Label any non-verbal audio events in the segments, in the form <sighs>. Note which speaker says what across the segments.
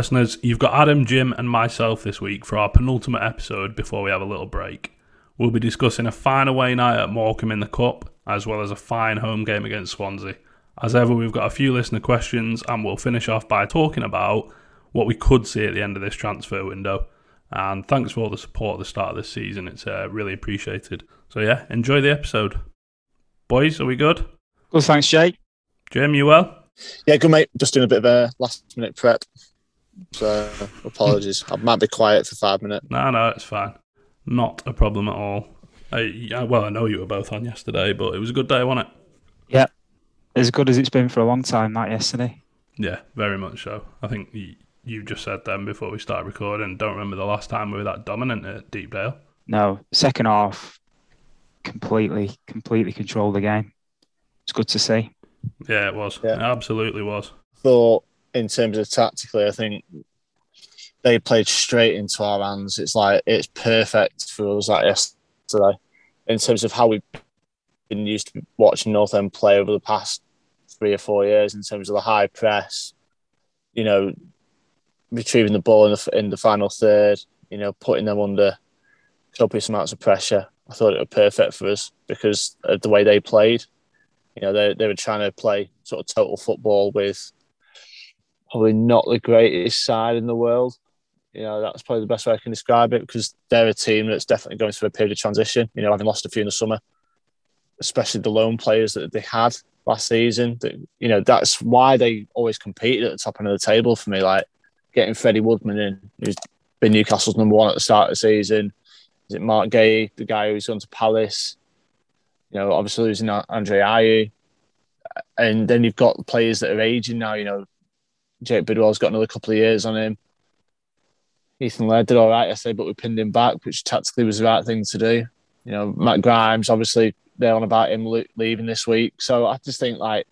Speaker 1: Listeners. You've got Adam, Jim, and myself this week for our penultimate episode before we have a little break. We'll be discussing a fine away night at Morecambe in the Cup, as well as a fine home game against Swansea. As ever, we've got a few listener questions, and we'll finish off by talking about what we could see at the end of this transfer window. And thanks for all the support at the start of this season. It's uh, really appreciated. So, yeah, enjoy the episode. Boys, are we good?
Speaker 2: Good, thanks, Jake.
Speaker 1: Jim, you well?
Speaker 3: Yeah, good mate. Just doing a bit of a last minute prep. So apologies. I might be quiet for five minutes.
Speaker 1: No, no, it's fine. Not a problem at all. I, yeah, well, I know you were both on yesterday, but it was a good day, wasn't it?
Speaker 2: Yeah, as good as it's been for a long time. That yesterday.
Speaker 1: Yeah, very much so. I think you, you just said then before we started recording. Don't remember the last time we were that dominant at Deepdale.
Speaker 2: No, second half, completely, completely controlled the game. It's good to see.
Speaker 1: Yeah, it was.
Speaker 3: Yeah.
Speaker 1: It absolutely was.
Speaker 3: Thought in terms of tactically, I think they played straight into our hands. It's like it's perfect for us like yesterday. In terms of how we've been used to watching North End play over the past three or four years, in terms of the high press, you know, retrieving the ball in the in the final third, you know, putting them under copious amounts of pressure. I thought it was perfect for us because of the way they played. You know, they they were trying to play sort of total football with probably not the greatest side in the world. You know, that's probably the best way I can describe it because they're a team that's definitely going through a period of transition. You know, having lost a few in the summer, especially the lone players that they had last season. That you know, that's why they always competed at the top end of the table for me. Like getting Freddie Woodman in, who's been Newcastle's number one at the start of the season. Is it Marc Guehi, the guy who's gone to Palace? You know, obviously losing Andre Ayew. And then you've got players that are aging now. You know, Jake Bidwell's got another couple of years on him. Ethan Laird did all right I yesterday, but we pinned him back, which tactically was the right thing to do. You know, Matt Grimes, obviously, they're on about him leaving this week. So I just think, like,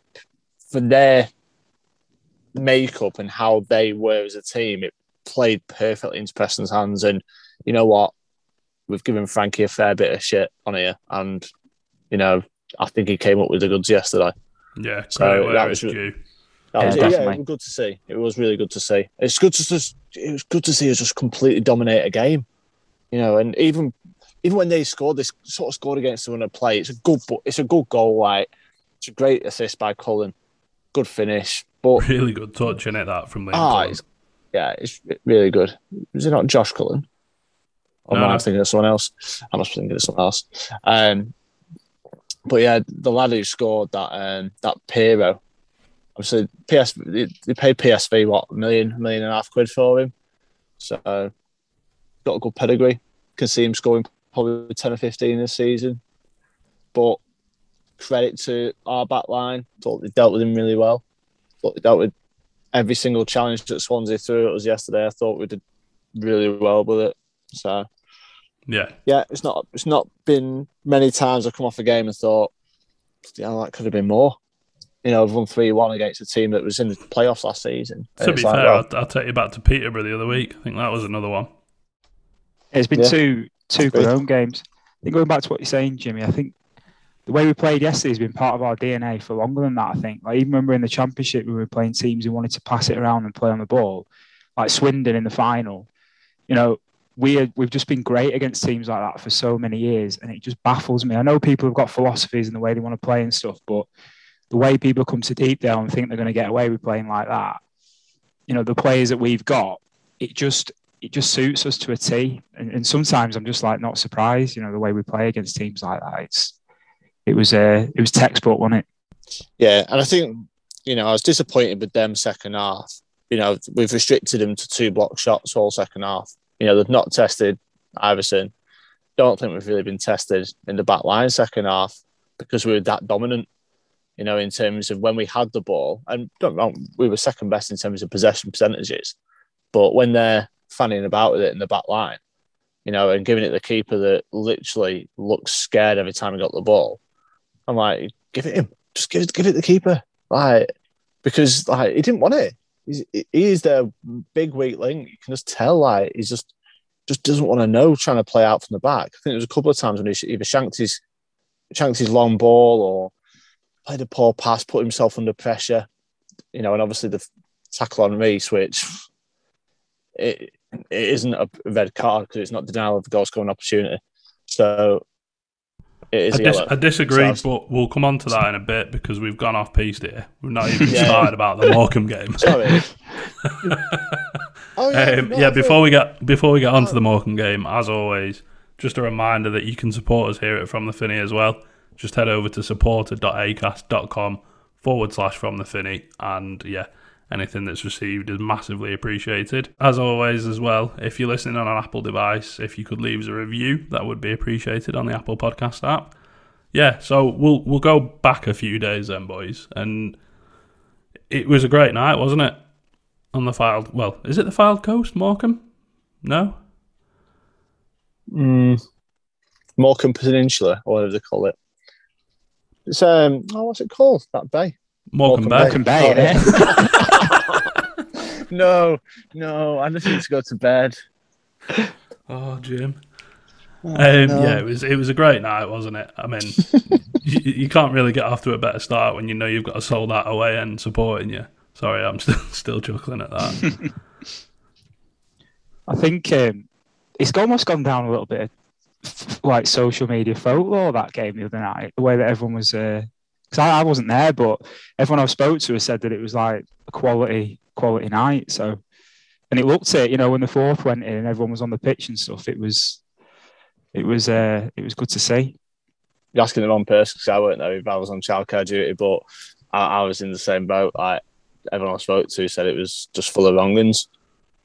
Speaker 3: for their makeup and how they were as a team, it played perfectly into Preston's hands. And you know what? We've given Frankie a fair bit of shit on here. And, you know, I think he came up with the goods yesterday.
Speaker 1: Yeah,
Speaker 3: So that was-
Speaker 1: due.
Speaker 3: That
Speaker 2: Yeah,
Speaker 3: was, yeah, it
Speaker 2: definitely.
Speaker 3: was good to see. It was really good to see. It's good to just it was good to see us just completely dominate a game. You know, and even even when they scored, they sort of scored against them on a play. It's a good it's a good goal, like it's a great assist by Cullen. Good finish. But <laughs>
Speaker 1: Really good touch in it that from Liam.
Speaker 3: ah, it's, yeah, it's really good. Is it not Josh Cullen? Or
Speaker 1: No,
Speaker 3: am I
Speaker 1: no.
Speaker 3: thinking of someone else? I must be thinking of someone else. Um, but yeah, the lad who scored that um, that Piroe, obviously PS they paid PSV what a million, million and a half quid for him. So got a good pedigree. Can see him scoring probably ten or fifteen this season. But credit to our back line. Thought they dealt with him really well. Thought they dealt with every single challenge that Swansea threw at us yesterday. I thought we did really well with it. So
Speaker 1: yeah,
Speaker 3: yeah, it's not it's not been many times I've come off a game and thought, yeah, that could have been more. You know, I've won three one against a team that was in the playoffs last season.
Speaker 1: to be
Speaker 3: like,
Speaker 1: fair,
Speaker 3: well,
Speaker 1: I'll, I'll take you back to Peterborough the other week. I think that was another one.
Speaker 2: It's been
Speaker 3: Yeah.
Speaker 2: two two good home games. I think going back to what you're saying, Jimmy, I think the way we played yesterday has been part of our DNA for longer than that. I think. Like even remember in the championship we were playing teams who wanted to pass it around and play on the ball, like Swindon in the final. You know, we had, we've just been great against teams like that for so many years, and it just baffles me. I know people have got philosophies and the way they want to play and stuff, but the way people come to Deepdale and think they're going to get away with playing like that, you know, the players that we've got, it just it just suits us to a T. And, and sometimes I'm just like not surprised, you know, the way we play against teams like that. It's it was uh, it was textbook, wasn't it?
Speaker 3: yeah, and I think you know, I was disappointed with them second half. You know, we've restricted them to two block shots all second half. You know, they've not tested Iversen. Don't think we've really been tested in the back line second half because we were that dominant. You know, in terms of when we had the ball, and don't know, we were second best in terms of possession percentages. But when they're fanning about with it in the back line, you know, and giving it the keeper that literally looks scared every time he got the ball, I'm like, give it him, just give it, give it the keeper, like because like he didn't want it. He's, he is their big weak link. You can just tell, like he's just just doesn't want to know trying to play out from the back. I think there was a couple of times when he either shanked his shanked his long ball or played a poor pass, put himself under pressure. You know, and obviously the tackle on Riis, which it, it isn't a red card because it's not denial of the goal scoring opportunity. So it is
Speaker 1: I, dis- I disagree,
Speaker 3: So-
Speaker 1: but we'll come on to that in a bit because we've gone off piece here. We've not even <laughs>
Speaker 3: Yeah.
Speaker 1: started about the Morecambe game.
Speaker 3: Sorry. <laughs> oh,
Speaker 1: Um,
Speaker 3: no,
Speaker 1: yeah, before we get before we get onto
Speaker 3: Oh.
Speaker 1: the Morecambe game, as always, just a reminder that you can support us here at From the Finney as well. Just head over to supporter.acast.com forward slash from the finny and yeah, anything that's received is massively appreciated. As always, as well, if you're listening on an Apple device, if you could leave us a review, that would be appreciated on the Apple Podcast app. Yeah, so we'll we'll go back a few days then, boys, and it was a great night, wasn't it? On the Fylde, well, is it the Fylde coast, Morecambe? No,
Speaker 3: Mm, Morecambe Peninsula, whatever they call it. It's um, oh, what's it called? That bay.
Speaker 1: Morecambe
Speaker 3: Morecambe
Speaker 1: Bay.
Speaker 2: Bay,
Speaker 3: Oh, yeah. <laughs> no, no, I just need to go to bed.
Speaker 1: Oh, Jim.
Speaker 3: Oh,
Speaker 1: Um,
Speaker 3: no.
Speaker 1: Yeah, it was it was a great night, wasn't it? I mean, <laughs> you, you can't really get off to a better start when you know you've got a sold out away end supporting you. Sorry, I'm <laughs> still still chuckling at that.
Speaker 2: I think um, it's almost gone down a little bit of f- like social media folklore that game the other night. The way that everyone was, because I, I wasn't there, but everyone I spoke to has said that it was like a quality quality night. So, and it looked it, you know, when the fourth went in and everyone was on the pitch and stuff. It was, it was, uh, it was good to see.
Speaker 3: You're asking the wrong person because I weren't there if I was on childcare duty, but I, I was in the same boat. Like everyone I spoke to said, it was just full of wrongings.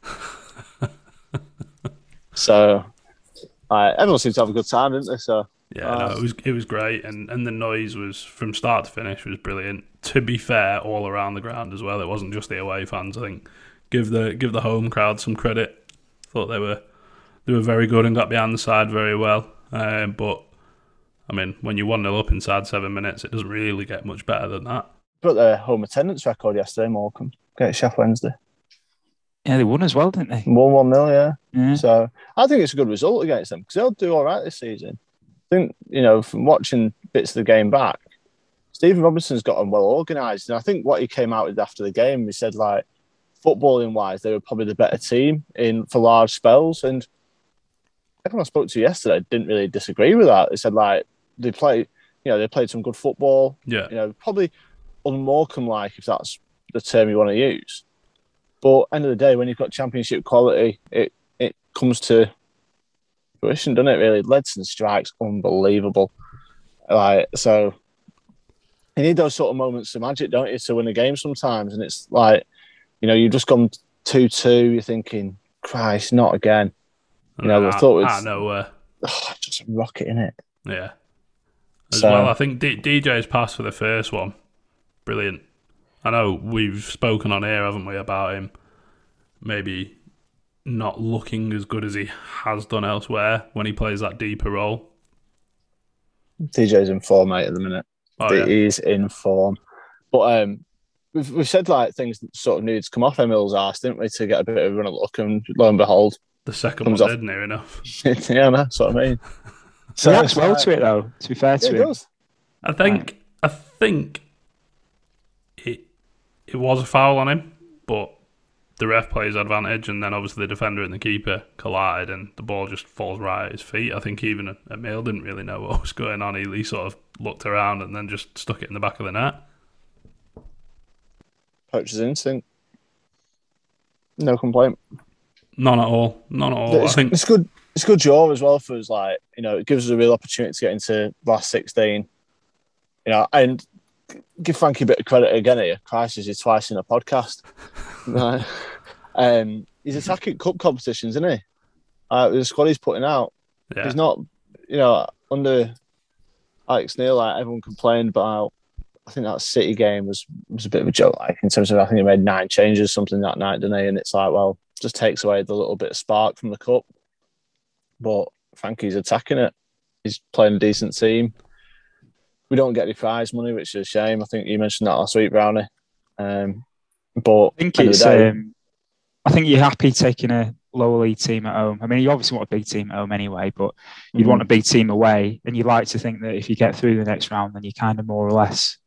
Speaker 3: <laughs> so, like, everyone seemed to have a good time, didn't they? So,
Speaker 1: Yeah, no,
Speaker 3: Uh,
Speaker 1: it was it was great, and, and the noise was from start to finish was brilliant. To be fair, all around the ground as well. It wasn't just the away fans. I think give the give the home crowd some credit. Thought they were they were very good and got behind the side very well. Um, but I mean, when you one 0 up inside seven minutes, it doesn't really get much better than that.
Speaker 3: But the home attendance record yesterday, Morecambe. Get Sheff Wednesday.
Speaker 2: Yeah, they won as well, didn't they?
Speaker 3: 1 1 0, yeah.
Speaker 2: Yeah.
Speaker 3: So I think it's a good result against them because they'll do all right this season. I think, you know, from watching bits of the game back, Stephen Robinson's got them well organised. And I think what he came out with after the game, he said, like, footballing wise, they were probably the better team in for large spells. And everyone I spoke to yesterday didn't really disagree with that. They said, like, they played, you know, they played some good football,
Speaker 1: Yeah,
Speaker 3: you know, probably un-Morecambe like, if that's the term you want to use. But end of the day, when you've got championship quality, it it comes to fruition, doesn't it? Really, Ledson strikes unbelievable. Like so, you need those sort of moments of magic, don't you, to win a game sometimes? And it's like, you know, you've just gone two two. You're thinking, Christ, not again. You know, I
Speaker 1: out,
Speaker 3: thought it was-
Speaker 1: out nowhere. <sighs>
Speaker 3: Oh, just a rocket in it.
Speaker 1: Yeah. As
Speaker 3: So-
Speaker 1: well, I think D- DJ's pass for the first one, brilliant. I know we've spoken on here, haven't we, about him maybe not looking as good as he has done elsewhere when he plays that deeper role.
Speaker 3: DJ's in form, mate, at the minute.
Speaker 1: Oh, yeah.
Speaker 3: He's in form. But um, we've, we've said like things that sort of needed to come off Emil's arse, didn't we, to get a bit of a run of luck? And lo and behold,
Speaker 1: The second
Speaker 3: comes
Speaker 1: one
Speaker 3: off.
Speaker 1: did near enough. <laughs>
Speaker 3: yeah, that's what I mean.
Speaker 2: So <laughs> he acts
Speaker 3: it's
Speaker 2: well to it, though, to be fair
Speaker 3: Yeah,
Speaker 2: to
Speaker 3: it
Speaker 2: him.
Speaker 3: does.
Speaker 1: I think I think it it was a foul on him, but the ref plays advantage, and then obviously the defender and the keeper collide, and the ball just falls right at his feet. I think even Emil didn't really know what <laughs> was going on. He, sort of looked around and then just stuck it in the back of the net.
Speaker 3: Poacher's instinct. No complaint.
Speaker 1: None at all. None at all. I
Speaker 3: it's,
Speaker 1: think
Speaker 3: it's good. It's a good draw as well for us. Like you know, it gives us a real opportunity to get into last sixteen. You know, and give Frankie a bit of credit again here. Christ, is he twice in a podcast? <laughs> right. Um, he's attacking cup competitions, isn't he? Uh, the squad he's putting out.
Speaker 1: Yeah.
Speaker 3: He's not, you know, under Alex Neil. Like everyone complained about. I think that City game was was a bit of a joke. Like in terms of, I think he made nine changes something that night, didn't he? And it's like, well, just takes away the little bit of spark from the cup. But Frankie's attacking it. He's playing a decent team. We don't get any prize money, which is a shame. I think you mentioned that last week, Brownie. Um, but
Speaker 2: I think it's.
Speaker 3: day,
Speaker 2: Um, I think you're happy taking a lower league team at home. I mean, you obviously want a big team at home anyway, but you'd
Speaker 3: Mm.
Speaker 2: want a big team away, and you like to think that if you get through the next round, then you're kind of more or less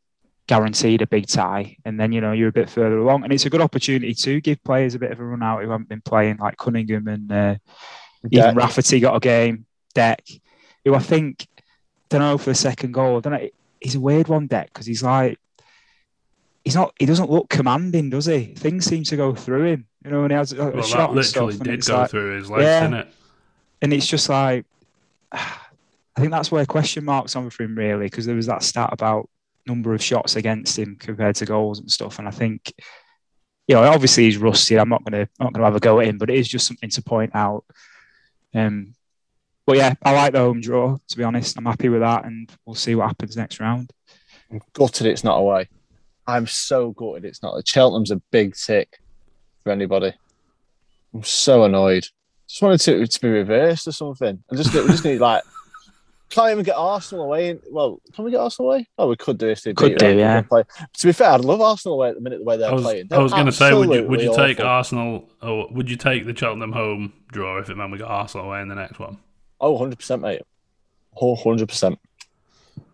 Speaker 2: guaranteed a big tie, and then you know you're a bit further along, and it's a good opportunity to give players a bit of a run out who haven't been playing, like Cunningham and uh, even Rafferty got a game. Deck, who I think, don't know for the second goal. I don't know. He's a weird one, Deck, because he's like, he's not. He doesn't look commanding, does he? Things seem to go through him. You know, when he has a, a
Speaker 1: well,
Speaker 2: shot
Speaker 1: that
Speaker 2: and stuff,
Speaker 1: literally
Speaker 2: and
Speaker 1: did go
Speaker 2: like-
Speaker 1: through his legs,
Speaker 2: Yeah.
Speaker 1: didn't it?
Speaker 2: and it's just like I think that's where question marks on for him really because there was that stat about number of shots against him compared to goals and stuff, and I think you know obviously he's rusty. I'm not gonna not gonna have a go at him, but it is just something to point out. Um, but yeah, I like the home draw. To be honest, I'm happy with that, and we'll see what happens next round.
Speaker 3: I'm gutted it's not away. I'm so gutted it's not. Cheltenham's a big tick for anybody. I'm so annoyed. Just wanted to, to be reversed or something. I just, we just need like <laughs> can't even get Arsenal away. Well, can we get Arsenal away? Oh, we could do if they
Speaker 2: Could
Speaker 3: beat
Speaker 2: do, yeah.
Speaker 3: Play. To be fair, I'd love Arsenal away at the minute the way they're
Speaker 1: I was,
Speaker 3: playing.
Speaker 1: I was going to say, would you would you
Speaker 3: Absolutely
Speaker 1: take
Speaker 3: awful.
Speaker 1: Arsenal or would you take the Cheltenham home draw if it meant we got Arsenal away in the next one?
Speaker 3: Oh, 100 percent, mate. Oh, 100 percent.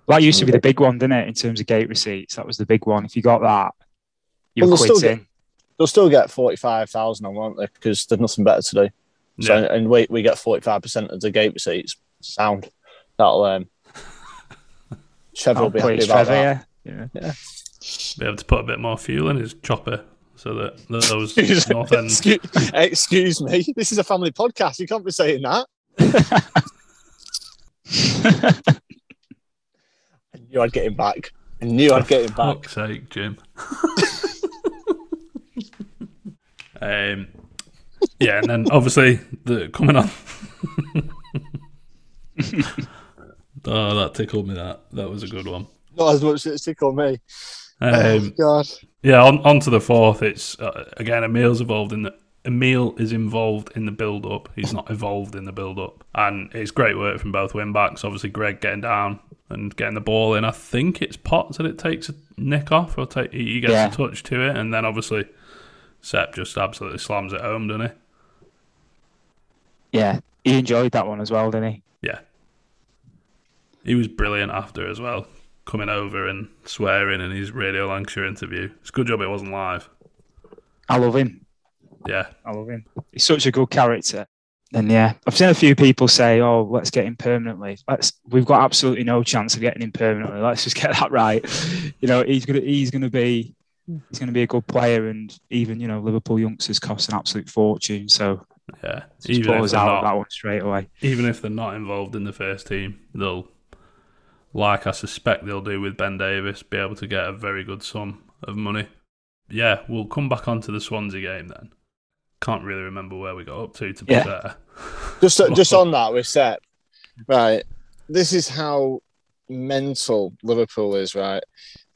Speaker 2: That used to be the big one, didn't it? In terms of gate receipts, that was the big one. If you got that, you
Speaker 3: Well,
Speaker 2: were
Speaker 3: they'll still
Speaker 2: quitting.
Speaker 3: They'll still get 45,000 on, won't they? Because there's nothing better to do. So, and we we get 45 percent of the gate receipts. Sound. That'll um. <laughs> Trevor will be happy about
Speaker 2: Trevor,
Speaker 3: that.
Speaker 2: yeah. yeah.
Speaker 1: Be able to put a bit more fuel in his chopper so that, that those <laughs> north end.
Speaker 3: excuse, <laughs> excuse me. This is a family podcast. You can't be saying that. I knew I'd get him back. I knew I'd get him back.
Speaker 1: Fuck's sake, Jim. <laughs> um, yeah, and then obviously the coming on. <laughs> oh, that tickled me. That that was a good one.
Speaker 3: Not as much as it's tickled me.
Speaker 1: Um,
Speaker 3: oh God.
Speaker 1: Yeah, on, on to the fourth. It's uh, again Emil's involved in the Emil is involved in the build up. He's not involved in the build up, and it's great work from both wing backs. Obviously, Greg getting down and getting the ball in. I think it's Potts that it takes a nick off, or take he gets
Speaker 2: Yeah.
Speaker 1: a touch to it, and then obviously Sepp just absolutely slams it home, doesn't he?
Speaker 2: Yeah, he enjoyed that one as well, didn't he?
Speaker 1: Yeah, he was brilliant after as well, coming over and swearing in his Radio Lancashire interview. It's a good job it wasn't live.
Speaker 2: I love him.
Speaker 1: Yeah,
Speaker 2: I love him. He's such a good character. And yeah, I've seen a few people say, "Oh, let's get him permanently." Let's. We've got absolutely no chance of getting him permanently. Let's just get that right. You know, he's gonna. He's gonna be. He's gonna be a good player, and even you know, Liverpool youngsters cost an absolute fortune. So
Speaker 1: yeah.
Speaker 2: just
Speaker 1: Even
Speaker 2: pull
Speaker 1: if
Speaker 2: us
Speaker 1: they're
Speaker 2: out
Speaker 1: not-
Speaker 2: of that one straight away.
Speaker 1: even if they're not involved in the first team, they'll, like I suspect they'll do with Ben Davis, be able to get a very good sum of money. Yeah, we'll come back onto the Swansea game then. Can't really remember where we got up to, to be
Speaker 2: Yeah.
Speaker 1: fair.
Speaker 3: Just uh, just on that we're set. right? This is how mental Liverpool is, right?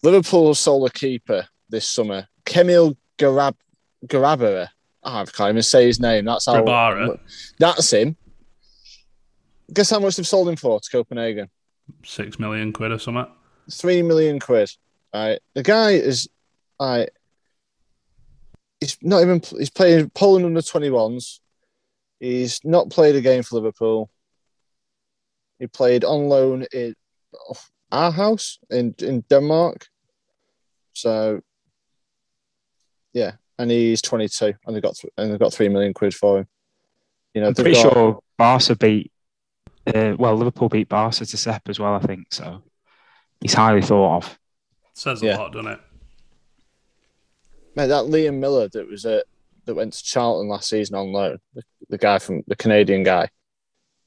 Speaker 3: Liverpool sold a keeper this summer, Kemil Garab Garabara. Oh, I can't even say his name. That's how.
Speaker 1: Grabara.
Speaker 3: That's him. Guess how much they've sold him for to Copenhagen?
Speaker 1: Six million quid or something.
Speaker 3: Three million quid. Right. The guy is, right. He's not even. He's playing Poland under twenty ones. He's not played a game for Liverpool. He played on loan in Aarhus in in Denmark. So, yeah, and he's twenty two, and they got th- and they got three million quid for him. You know,
Speaker 2: I'm pretty
Speaker 3: got-
Speaker 2: sure Barca beat. Uh, well, Liverpool beat Barca to Sepp as well. I think so. He's highly thought of.
Speaker 1: Says
Speaker 3: Yeah.
Speaker 1: a lot, doesn't it?
Speaker 3: That Liam Millar that was at that went to Charlton last season on loan, the, the guy from the Canadian guy,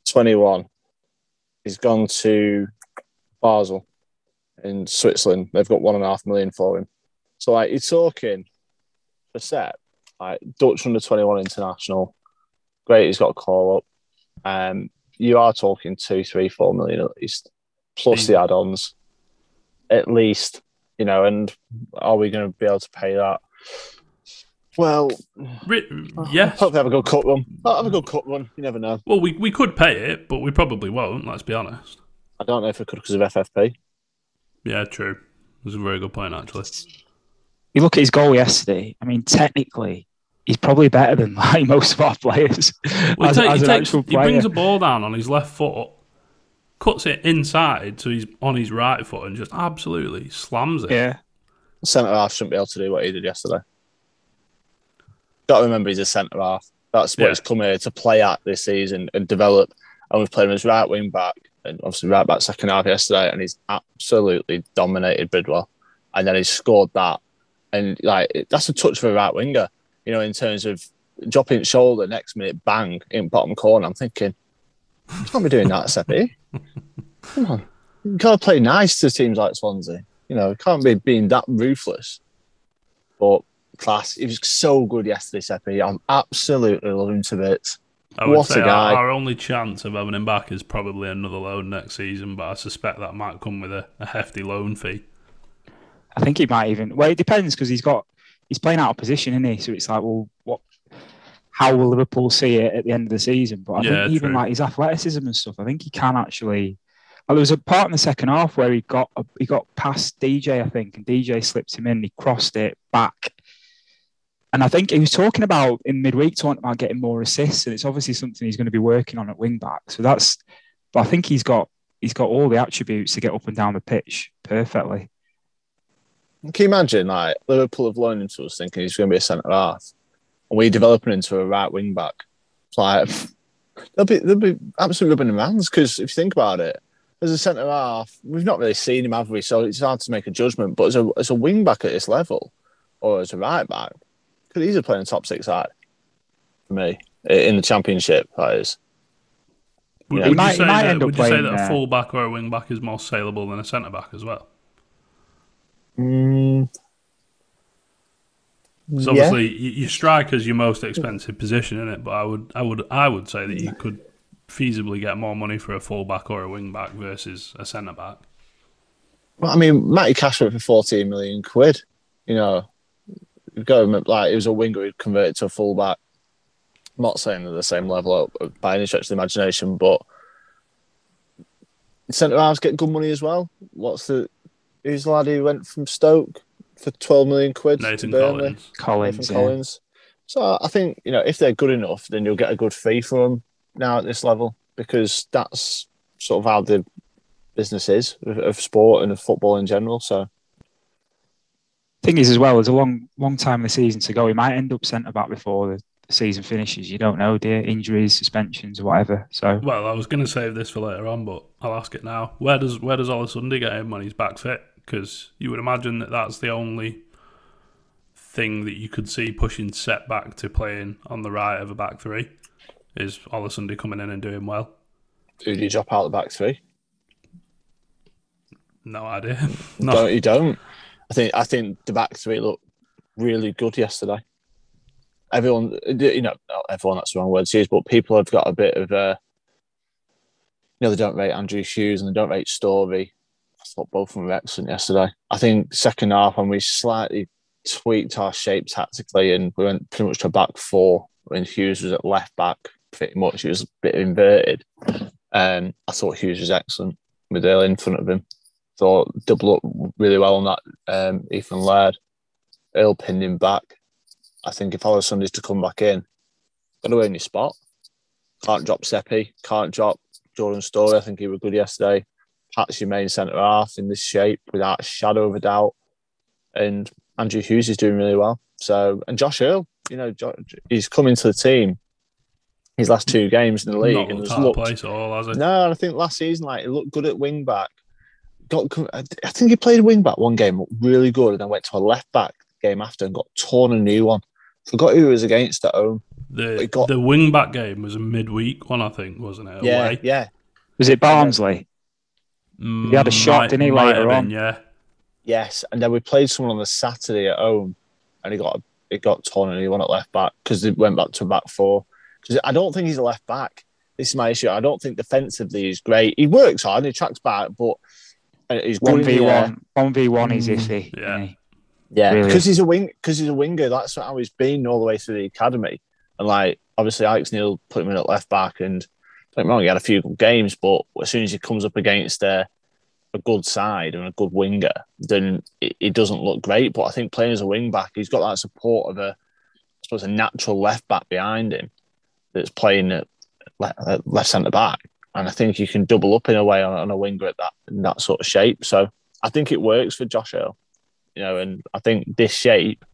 Speaker 3: twenty one. He's gone to Basel in Switzerland. They've got one and a half million for him. So like you're talking for Sepp, like Dutch under twenty one international. Great, he's got a call up. Um, you are talking two, three, four million at least, plus the add-ons, at least. You know, and are we going to be able to pay that? Well,
Speaker 1: Ri- oh, yes.
Speaker 3: hopefully have a good cut run. I'll have a good cut run. You never know.
Speaker 1: Well, we, we could pay it, but we probably won't, let's be honest.
Speaker 3: I don't know if we could because of FFP.
Speaker 1: Yeah, true. That's a very good point, actually.
Speaker 2: You look at his goal yesterday. I mean, technically, he's probably better than <laughs> like most of our players.
Speaker 1: Well,
Speaker 2: as,
Speaker 1: he, ta-
Speaker 2: as
Speaker 1: he,
Speaker 2: an
Speaker 1: takes,
Speaker 2: actual
Speaker 1: he brings
Speaker 2: player.
Speaker 1: a ball down on his left foot, cuts it inside, so he's on his right foot, and just absolutely slams it.
Speaker 2: yeah,
Speaker 3: Centre half shouldn't be able to do what he did yesterday. Got to remember he's a centre half. That's what
Speaker 1: Yeah.
Speaker 3: he's come here to play at this season and develop. And we've played him as right wing back and obviously right back second half yesterday, and he's absolutely dominated Bidwell. And then he's scored that, and like that's a touch for a right winger, you know, in terms of dropping shoulder next minute, bang in bottom corner. I'm thinking, you can't be doing that, Seppi. <laughs> Come on, you got to play nice to teams like Swansea. You know, can't be being that ruthless. But class, he was so good yesterday, Seppi. I'm absolutely loving to bits.
Speaker 1: I would
Speaker 3: What
Speaker 1: say
Speaker 3: a guy.
Speaker 1: Our, our only chance of having him back is probably another loan next season, but I suspect that might come with a, a hefty loan fee.
Speaker 2: I think he might even. Well, it depends because he's got he's playing out of position, isn't he? So it's like, well, what? How will Liverpool see it at the end of the season? But I
Speaker 1: Yeah,
Speaker 2: think even
Speaker 1: true.
Speaker 2: like his athleticism and stuff, I think he can actually. Well, there was a part in the second half where he got he got past DJ, I think, and DJ slipped him in. He crossed it back, and I think he was talking about in midweek talking about getting more assists, and it's obviously something he's going to be working on at wing back. So that's, but I think he's got he's got all the attributes to get up and down the pitch perfectly.
Speaker 3: Can you imagine, like, Liverpool have loaned him to us thinking he's going to be a centre half, and we developing into a right wing back? Like, <laughs> they'll be, they'll be absolutely rubbing their hands because if you think about it, as a centre half, we've not really seen him, have we? So it's hard to make a judgment. But as a, as a wing back at this level, or as a right back, could easily play in the top six side for me in the championship. That is.
Speaker 1: Would,
Speaker 3: Yeah.
Speaker 1: would
Speaker 2: He might-
Speaker 1: you say,
Speaker 2: might
Speaker 1: that,
Speaker 2: end up
Speaker 1: would you say that a full back or a wing back is more saleable than a centre back as well?
Speaker 3: Mm,
Speaker 1: Because
Speaker 3: yeah.
Speaker 1: obviously, y your striker's your most expensive position in it, but I would, I would, I would say that you could feasibly get more money for a full back or a wing back versus a centre back.
Speaker 3: Well, I mean, Matty Cash went for 14 million quid. You know, go like he was a winger who'd converted to a fullback. I'm not saying they're the same level by any stretch of the imagination, but centre halves get good money as well. What's the who's the lad who went from Stoke for 12 million quid
Speaker 1: Nathan
Speaker 3: to
Speaker 1: Collins.
Speaker 2: Collins,
Speaker 3: Nathan
Speaker 2: yeah.
Speaker 3: Collins. So I think you know if they're good enough, then you'll get a good fee for them now at this level because that's sort of how the business is of, of sport and of football in general. So
Speaker 2: thing is as well, there's a long, long time of the season to go. He might end up centre back before the, the season finishes. You don't know, dear. Injuries, suspensions, or whatever. So
Speaker 1: Well, I was going to save this for later on, but I'll ask it now. Where does where does Sunday get him when he's back fit? Because you would imagine that that's the only thing that you could see pushing Sepp back to playing on the right of a back three is Sunday coming in and doing well.
Speaker 3: who do you drop out the back three?
Speaker 1: No idea. <laughs> no,
Speaker 3: Don't you don't? I think I think the back three looked really good yesterday. Everyone, you know, not everyone. That's the wrong word to use, but people have got a bit of a. You know, they don't rate Andrew Hughes and they don't rate Storey. I thought both of them were excellent yesterday. I think second half when we slightly tweaked our shape tactically and we went pretty much to a back four when Hughes was at left back, pretty much. He was a bit inverted. Um, I thought Hughes was excellent with Earl in front of him. Thought double up really well on that um, Ethan Laird. Earl pinned him back. I think if Alessandro's to come back in, got to earn your spot. Can't drop Seppi. Can't drop Jordan Storey. I think he was good yesterday. Pat's your main centre half in this shape without a shadow of a doubt. And Andrew Hughes is doing really well. So and Josh Earl, you know, he's coming to the team. His last two games in the league
Speaker 1: not
Speaker 3: and
Speaker 1: looked
Speaker 3: has looked
Speaker 1: place at all, has it?
Speaker 3: no, I think last season, like, he looked good at wing back. Got, I think he played wing back one game, really good, and then went to a left back game after and got torn a new one. Forgot who he was against at home.
Speaker 1: The
Speaker 3: It got-
Speaker 1: the wing back game was a midweek one, I think, wasn't it?
Speaker 3: Yeah,
Speaker 1: Away.
Speaker 3: yeah.
Speaker 2: was it Barnsley? He had a mm, shot,
Speaker 1: Might-
Speaker 2: didn't he,
Speaker 1: might
Speaker 2: later
Speaker 1: have been,
Speaker 2: on?
Speaker 1: Yeah.
Speaker 3: Yes, and then we played someone on the Saturday at home, and he got it got torn and he went at left back because they went back to a back four. Because I don't think he's a left back. This is my issue. I don't think defensively he's great. He works hard, and he tracks back, but uh, he's
Speaker 2: One v one. one v one is
Speaker 1: Mm,
Speaker 2: iffy.
Speaker 1: yeah.
Speaker 2: isn't he?
Speaker 3: Yeah,
Speaker 2: Really?
Speaker 3: because he's a wing. Because he's a winger. That's how he's been all the way through the academy. And like, obviously, Alex Neil put him in at left back, and don't get me wrong, he had a few good games. But as soon as he comes up against a, a good side and a good winger, then it, it doesn't look great. But I think playing as a wing back, he's got that support of a, I suppose, a natural left back behind him that's playing at at uh, left centre back. And I think you can double up in a way on, on a winger at that in that sort of shape. So I think it works for Josh Earl you know, and I think this shape,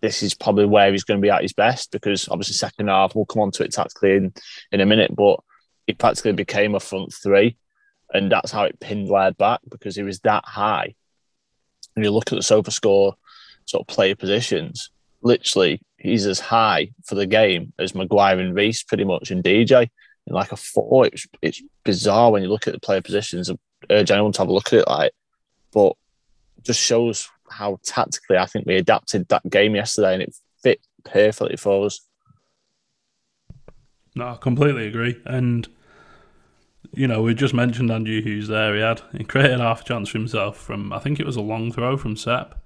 Speaker 3: this is probably where he's going to be at his best because obviously second half we'll come on to it tactically in, in a minute, but he practically became a front three, and that's how it pinned Laird back because he was that high. And you look at the SofaScore sort of player positions, literally he's as high for the game as Maguire and Riis pretty much and DJ in like a four. It's it's bizarre when you look at the player positions. I urge uh, anyone to have a look at it like, but just shows how tactically I think we adapted that game yesterday and it fit perfectly for us.
Speaker 1: No, I completely agree. And you know, we just mentioned Andrew Hughes there. He had he created half a chance for himself from I think it was a long throw from Sep.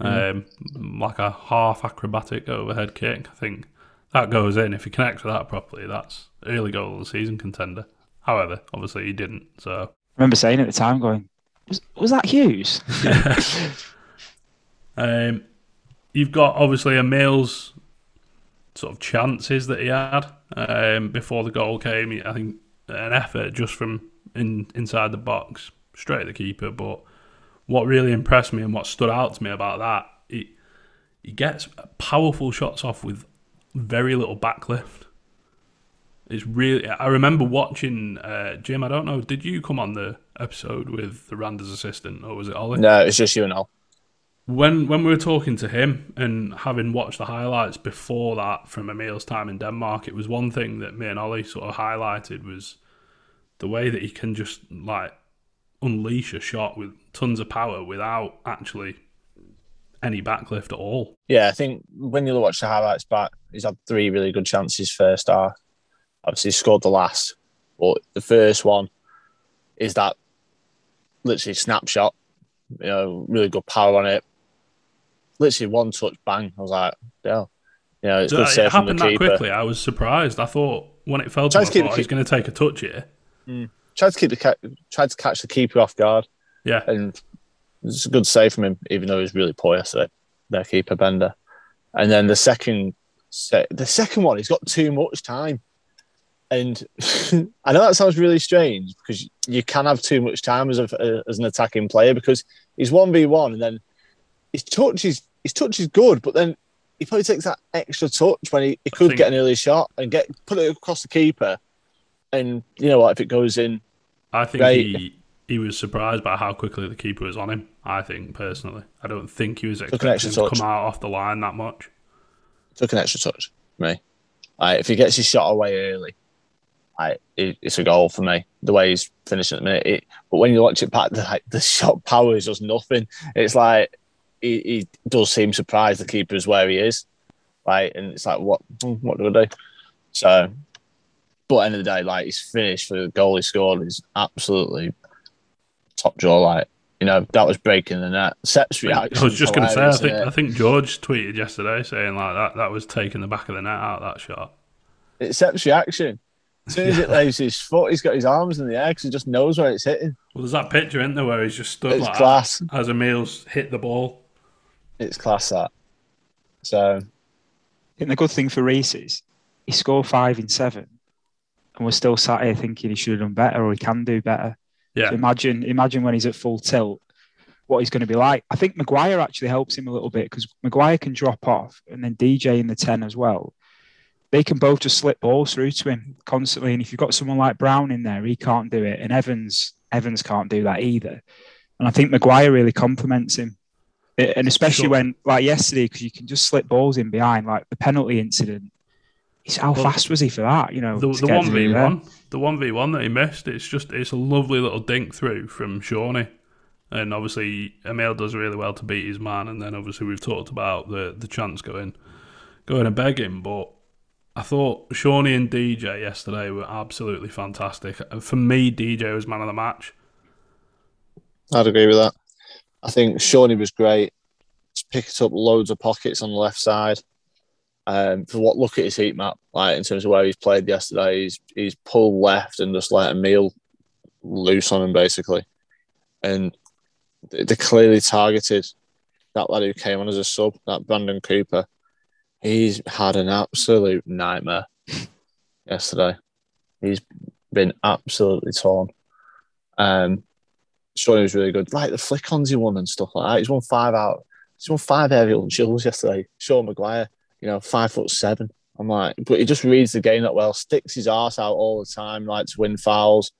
Speaker 1: Um, like a half acrobatic overhead kick. I think that goes in. If he connects with that properly, that's early goal of the season contender. However, obviously he didn't. So
Speaker 2: I remember saying at the time, going, "Was, was that Hughes?" <laughs> <laughs>
Speaker 1: Um, you've got obviously Emil's sort of chances that he had um, before the goal came. I think an effort just from in inside the box, straight at the keeper. But what really impressed me and what stood out to me about that, he he gets powerful shots off with very little backlift. It's really. I remember watching uh, Jim. I don't know. Did you come on the episode with the Randers assistant, or was it Ollie?
Speaker 3: No, it's just you and all.
Speaker 1: when when we were talking to him and having watched the highlights before that from Emil's time in Denmark, it was one thing that me and Ollie sort of highlighted was the way that he can just like unleash a shot with tons of power without actually any backlift at all.
Speaker 3: Yeah, I think when you watch the highlights back, he's had three really good chances first half. Obviously, he scored the last, but the first one is that literally snapshot. You know, really good power on it. Literally one touch, bang. I was like, yeah, you know, it's
Speaker 1: So
Speaker 3: good
Speaker 1: it
Speaker 3: save from the
Speaker 1: happened that
Speaker 3: keeper.
Speaker 1: quickly. I was surprised. I thought when it fell to him, I thought
Speaker 3: the
Speaker 1: he's
Speaker 3: keep-
Speaker 1: going to take a touch here. Mm.
Speaker 3: Tried to keep the ca- tried to catch the keeper off guard,
Speaker 1: Yeah,
Speaker 3: and it's a good save from him, even though he's really poor yesterday. Their keeper Benda, and then the second, se- the second one, he's got too much time, and <laughs> I know that sounds really strange because you can have too much time as a as an attacking player because he's one v one, and then his touch is his touch is good, but then he probably takes that extra touch when he, he could
Speaker 1: think-
Speaker 3: get an early shot and get put it across the keeper, and you know what if it goes in.
Speaker 1: I think
Speaker 3: Right.
Speaker 1: he he was surprised by how quickly the keeper was on him. I think personally, I don't think he was expecting to
Speaker 3: touch.
Speaker 1: come out off the line that much.
Speaker 3: took an extra touch me. Like, if he gets his shot away early, like, it, it's a goal for me. The way he's finishing at the minute, it, but when you watch it back, <laughs> the, like, the shot power is just nothing. It's like he, he does seem surprised the keeper is where he is, like, and it's like what what do I do? So, but end of the day, like his finish for the goal he scored is absolutely top draw. Like you know that was breaking the net. Sep's reaction.
Speaker 1: I was just going to say, I think? I think George tweeted yesterday saying like that that was taking the back of the net out that shot.
Speaker 3: It's Sep's reaction. As soon as it <laughs> lays his foot, he's got his arms in the air because he just knows where it's hitting.
Speaker 1: Well, there's that picture in there where he's just stood
Speaker 3: It's
Speaker 1: like
Speaker 3: class.
Speaker 1: that as Emil's hit the ball.
Speaker 3: It's class that. So
Speaker 2: I think the good thing for Riis is he scored five in seven, and we're still sat here thinking he should have done better or he can do better.
Speaker 1: Yeah,
Speaker 2: So imagine, imagine when he's at full tilt, what he's going to be like. I think Maguire actually helps him a little bit because Maguire can drop off, and then DJ in the ten as well. They can both just slip balls through to him constantly, and if you've got someone like Brown in there, he can't do it, and Evans, Evans can't do that either. And I think Maguire really complements him, and especially
Speaker 1: Sure.
Speaker 2: when like yesterday, because you can just slip balls in behind, like the penalty incident. He's, how
Speaker 1: Well,
Speaker 2: fast was he for that? You know,
Speaker 1: The the one v one, the one v one that he missed. It's just it's a lovely little dink through from Shawnee, and obviously Emil does really well to beat his man. And then obviously we've talked about the the chance going going to beg him, but. I thought Shawnee and DJ yesterday were absolutely fantastic. For me, DJ was man of the match.
Speaker 3: I'd agree with that. I think Shawnee was great. Just picked up loads of pockets on the left side. Um, for what look at his heat map, like in terms of where he's played yesterday, he's he's pulled left and just let Emil loose on him basically, and they clearly targeted that lad who came on as a sub, that Brandon Cooper. He's had an absolute nightmare <laughs> yesterday. He's been absolutely torn. Um, Shawnee was really good. Like the flick ons he won and stuff like that. He's won five out. He's won five aerial yesterday. Sean Maguire, you know, five foot seven. I'm like, but he just reads the game that well, sticks his ass out all the time, like to win fouls.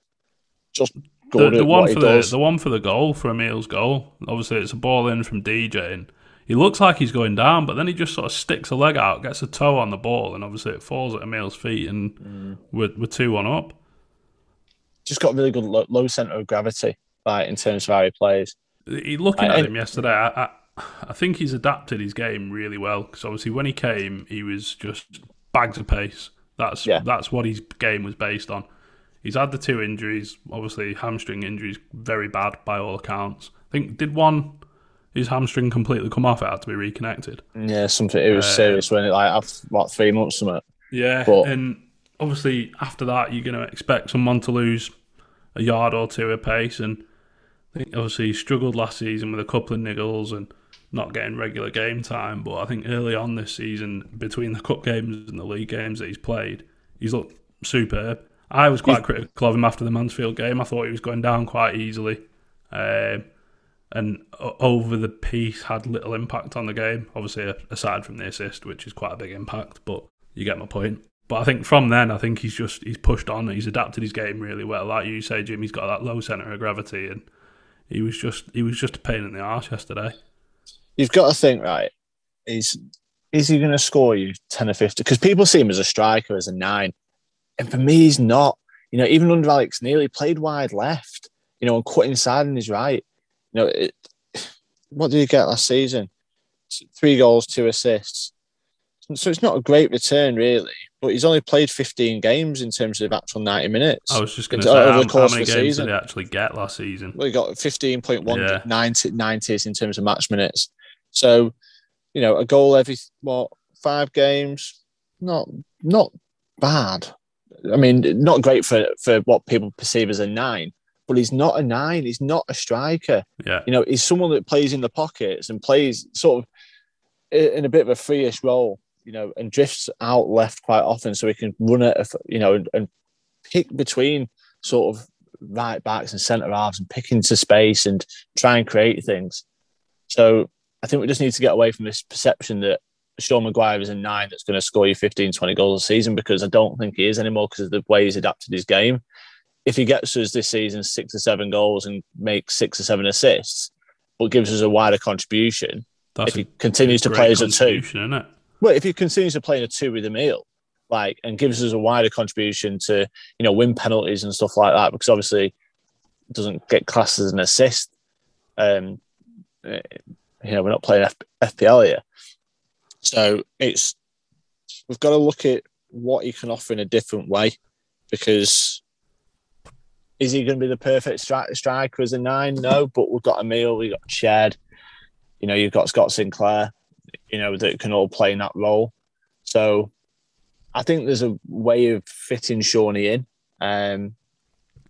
Speaker 3: Just
Speaker 1: The, the one for the
Speaker 3: does.
Speaker 1: the one for the goal for Emil's goal. Obviously, it's a ball in from DJ, and he looks like he's going down, but then he just sort of sticks a leg out, gets a toe on the ball, and obviously it falls at Emil's feet, and
Speaker 3: Mm.
Speaker 1: we're, we're two one up.
Speaker 3: Just got really good low, low center of gravity, like in terms of how he plays.
Speaker 1: He looking
Speaker 3: I-
Speaker 1: at him yesterday, I, I, I think he's adapted his game really well because obviously when he came, he was just bags of pace. That's
Speaker 3: Yeah.
Speaker 1: that's what his game was based on. He's had the two injuries, obviously hamstring injuries, very bad by all accounts. I think did one his hamstring completely come off? It had to be reconnected.
Speaker 3: Yeah, something. It was
Speaker 1: Uh,
Speaker 3: serious when it like after what three months from it.
Speaker 1: Yeah,
Speaker 3: But-
Speaker 1: and obviously after that, you're going to expect someone to lose a yard or two of pace. And I think obviously he struggled last season with a couple of niggles and not getting regular game time. But I think early on this season, between the cup games and the league games that he's played, he's looked superb. I was quite critical of him after the Mansfield game. I thought he was going down quite easily. Um, and over the piece had little impact on the game. Obviously, aside from the assist, which is quite a big impact, but you get my point. But I think from then, I think he's just he's pushed on. He's adapted his game really well. Like you say, Jim, he's got that low center of gravity, and he was just he was just a pain in the arse yesterday.
Speaker 3: You've got to think right. Is is he going to score you ten or fifty? Because people see him as a striker, as a nine, and for me, he's not. You know, even under Alex Neil, he played wide left. You know, and cut inside on his right. You know, it, what did he get last season? Three goals, two assists. So it's not a great return, really. But he's only played 15 games in terms of actual 90 minutes.
Speaker 1: I was just going to
Speaker 3: uh,
Speaker 1: say
Speaker 3: over
Speaker 1: how,
Speaker 3: the course
Speaker 1: how many
Speaker 3: of the
Speaker 1: games
Speaker 3: season.
Speaker 1: did he actually get last season?
Speaker 3: Well, he got 15.1
Speaker 1: Yeah.
Speaker 3: 90, 90s in terms of match minutes. So, you know, a goal every what five games, not not bad. I mean, not great for for what people perceive as a nine, but he's not a nine. He's not a striker.
Speaker 1: Yeah,
Speaker 3: You know, he's someone that plays in the pockets and plays sort of in a bit of a freeish role. You know, and drifts out left quite often, so he can run it. You know, and, and pick between sort of right backs and centre halves and pick into space and try and create things. So I think we just need to get away from this perception that Sean Maguire is a nine that's going to score you 15, 20 goals a season because I don't think he is anymore because of the way he's adapted his game. If he gets us this season six or seven goals and makes six or seven assists, but gives us a wider contribution,
Speaker 1: that's
Speaker 3: if he continues to play as a two,
Speaker 1: contribution, isn't it?
Speaker 3: well, if he continues to play in a two with Emil, like, and gives us a wider contribution to, you know, win penalties and stuff like that, because obviously doesn't get classed as an assist. Um, you know, we're not playing F- FPL here, so it's we've got to look at what he can offer in a different way, because is he going to be the perfect stri- striker as a nine? No, but we've got Emil, we've got Ched, you know, you've got Scott Sinclair you know, that can all play in that role. So I think there's a way of fitting Shawnee in. Um,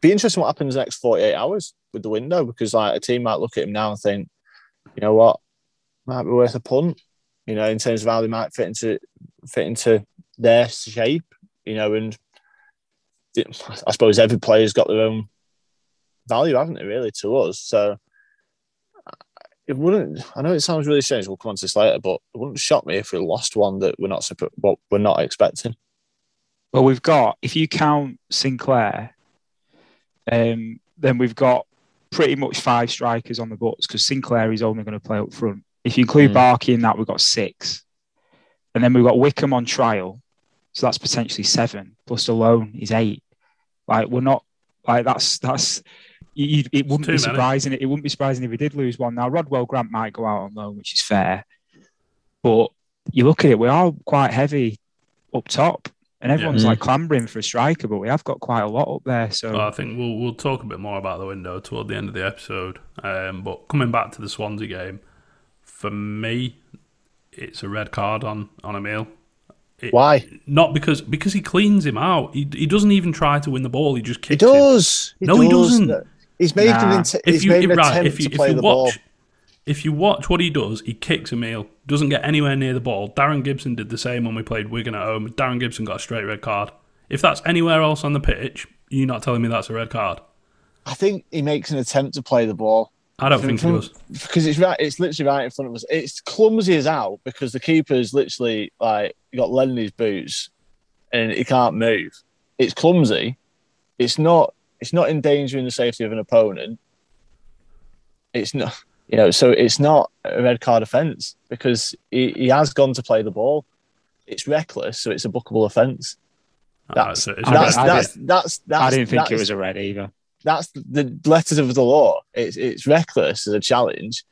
Speaker 3: be interesting what happens next 48 hours with the window because like a team might look at him now and think, you know what, might be worth a punt, you know, in terms of how they might fit into fit into their shape, you know, and I suppose every player's got their own value, haven't they, really, to us. So it wouldn't. I know it sounds really strange. We'll come on to this later, but it wouldn't shock me if we lost one that we're not what we're not expecting.
Speaker 2: Well, we've got, if you count Sinclair, um, then we've got pretty much five strikers on the books because Sinclair is only going to play up front. If you include
Speaker 3: Mm.
Speaker 2: Barkey in that, we've got six. And then we've got Wickham on trial. so that's potentially seven plus loan is eight. Like we're not like that's that's you, it wouldn't be surprising. It wouldn't be surprising if we did lose one. Now Rodwell Grant might go out on loan, which is fair, but you look at it, we are quite heavy up top, and everyone's
Speaker 3: Mm.
Speaker 2: like clambering for a striker, but we have got quite a lot up there. So
Speaker 1: Well, I think we'll we'll talk a bit more about the window toward the end of the episode. Um, but coming back to the Swansea game, for me, it's a red card on on Emil. It-
Speaker 3: Why?
Speaker 1: Not because because he cleans him out. He, he doesn't even try to win the ball. He just
Speaker 3: He
Speaker 1: kicks it.
Speaker 3: He does.
Speaker 1: No, he
Speaker 3: does.
Speaker 1: doesn't.
Speaker 3: He's made
Speaker 2: Nah.
Speaker 3: an int-
Speaker 1: If
Speaker 3: he's
Speaker 1: you
Speaker 3: made an
Speaker 1: right,
Speaker 3: attempt
Speaker 1: if you
Speaker 3: to
Speaker 1: if
Speaker 3: play
Speaker 1: you
Speaker 3: the ball.
Speaker 1: if you watch what he does, he kicks Emil, doesn't get anywhere near the ball. Darren Gibson did the same when we played Wigan at home. Darren Gibson got a straight red card. If that's anywhere else on the pitch, you're not telling me that's a red card.
Speaker 3: I think he makes an attempt to play the ball.
Speaker 1: I don't think he
Speaker 3: From-
Speaker 1: does.
Speaker 3: because it's right. It's literally right in front of us. It's clumsy as out because the keeper's literally like got lead in his boots and he can't move. It's clumsy. It's not. It's not endangering the safety of an opponent. It's not. You know, so it's not a red card offence because he, he has gone to play the ball. It's reckless, so it's a bookable offence. That's-
Speaker 1: it's a- it's a
Speaker 3: That's
Speaker 2: I
Speaker 3: that's, that's that's
Speaker 2: I didn't think
Speaker 3: that's,
Speaker 2: it was a red either.
Speaker 3: That's the letters of the law. It's it's reckless as a challenge.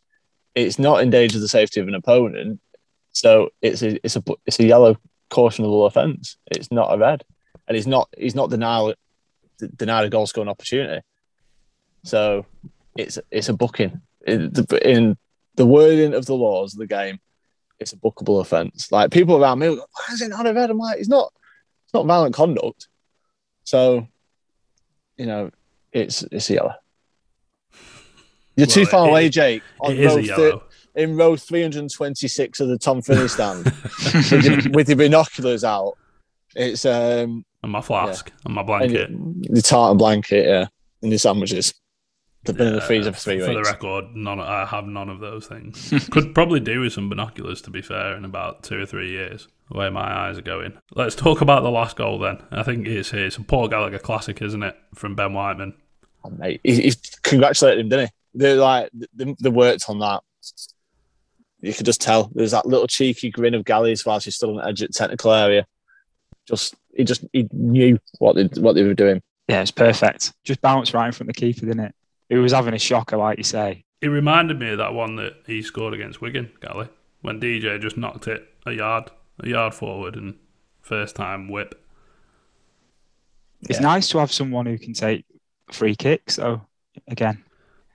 Speaker 3: It's not endanger the safety of an opponent. So it's a it's a it's a yellow cautionable offence. It's not a red, and he's not he's not denied denied a goal scoring opportunity. So it's it's a booking in the, in the wording of the laws of the game. It's a bookable offence. Like people around me, go, why is it not a red? I'm like, it's not it's not violent conduct. So you know, it's it's yellow. <laughs> You're too far
Speaker 1: it-
Speaker 3: away, Jake. On
Speaker 1: it
Speaker 3: row
Speaker 1: yellow.
Speaker 3: in row 326 of the Tom Finney stand <laughs> with, your, with your binoculars out. It's um
Speaker 1: and my flask and my
Speaker 3: and
Speaker 1: blanket.
Speaker 3: your, your tartan blanket, yeah, and your sandwiches. They've been in the
Speaker 1: Yeah,
Speaker 3: freezer for three
Speaker 1: For the record, none. I have none of those things. <laughs> Could probably do with some binoculars, to be fair, in about two or three years. The way my eyes are going. Let's talk about the last goal then. I think it's here. it's a Paul Gallagher classic, isn't it, from Ben Whiteman?
Speaker 3: Oh, mate, he, he congratulated him, didn't he? They're like they, they worked on that. You could just tell there's that little cheeky grin of Gallies whilst he still on the edge of the technical area. Just he just he knew what they what they were doing.
Speaker 2: Yeah, it's perfect. Just bounced right in front of the keeper, didn't it? He was having a shocker, like you say.
Speaker 1: It reminded me of that one that he scored against Wigan, Gally, when DJ just knocked it a yard, a yard forward, and first time whip.
Speaker 2: It's
Speaker 3: Yeah.
Speaker 2: nice to have someone who can take free kicks. So again,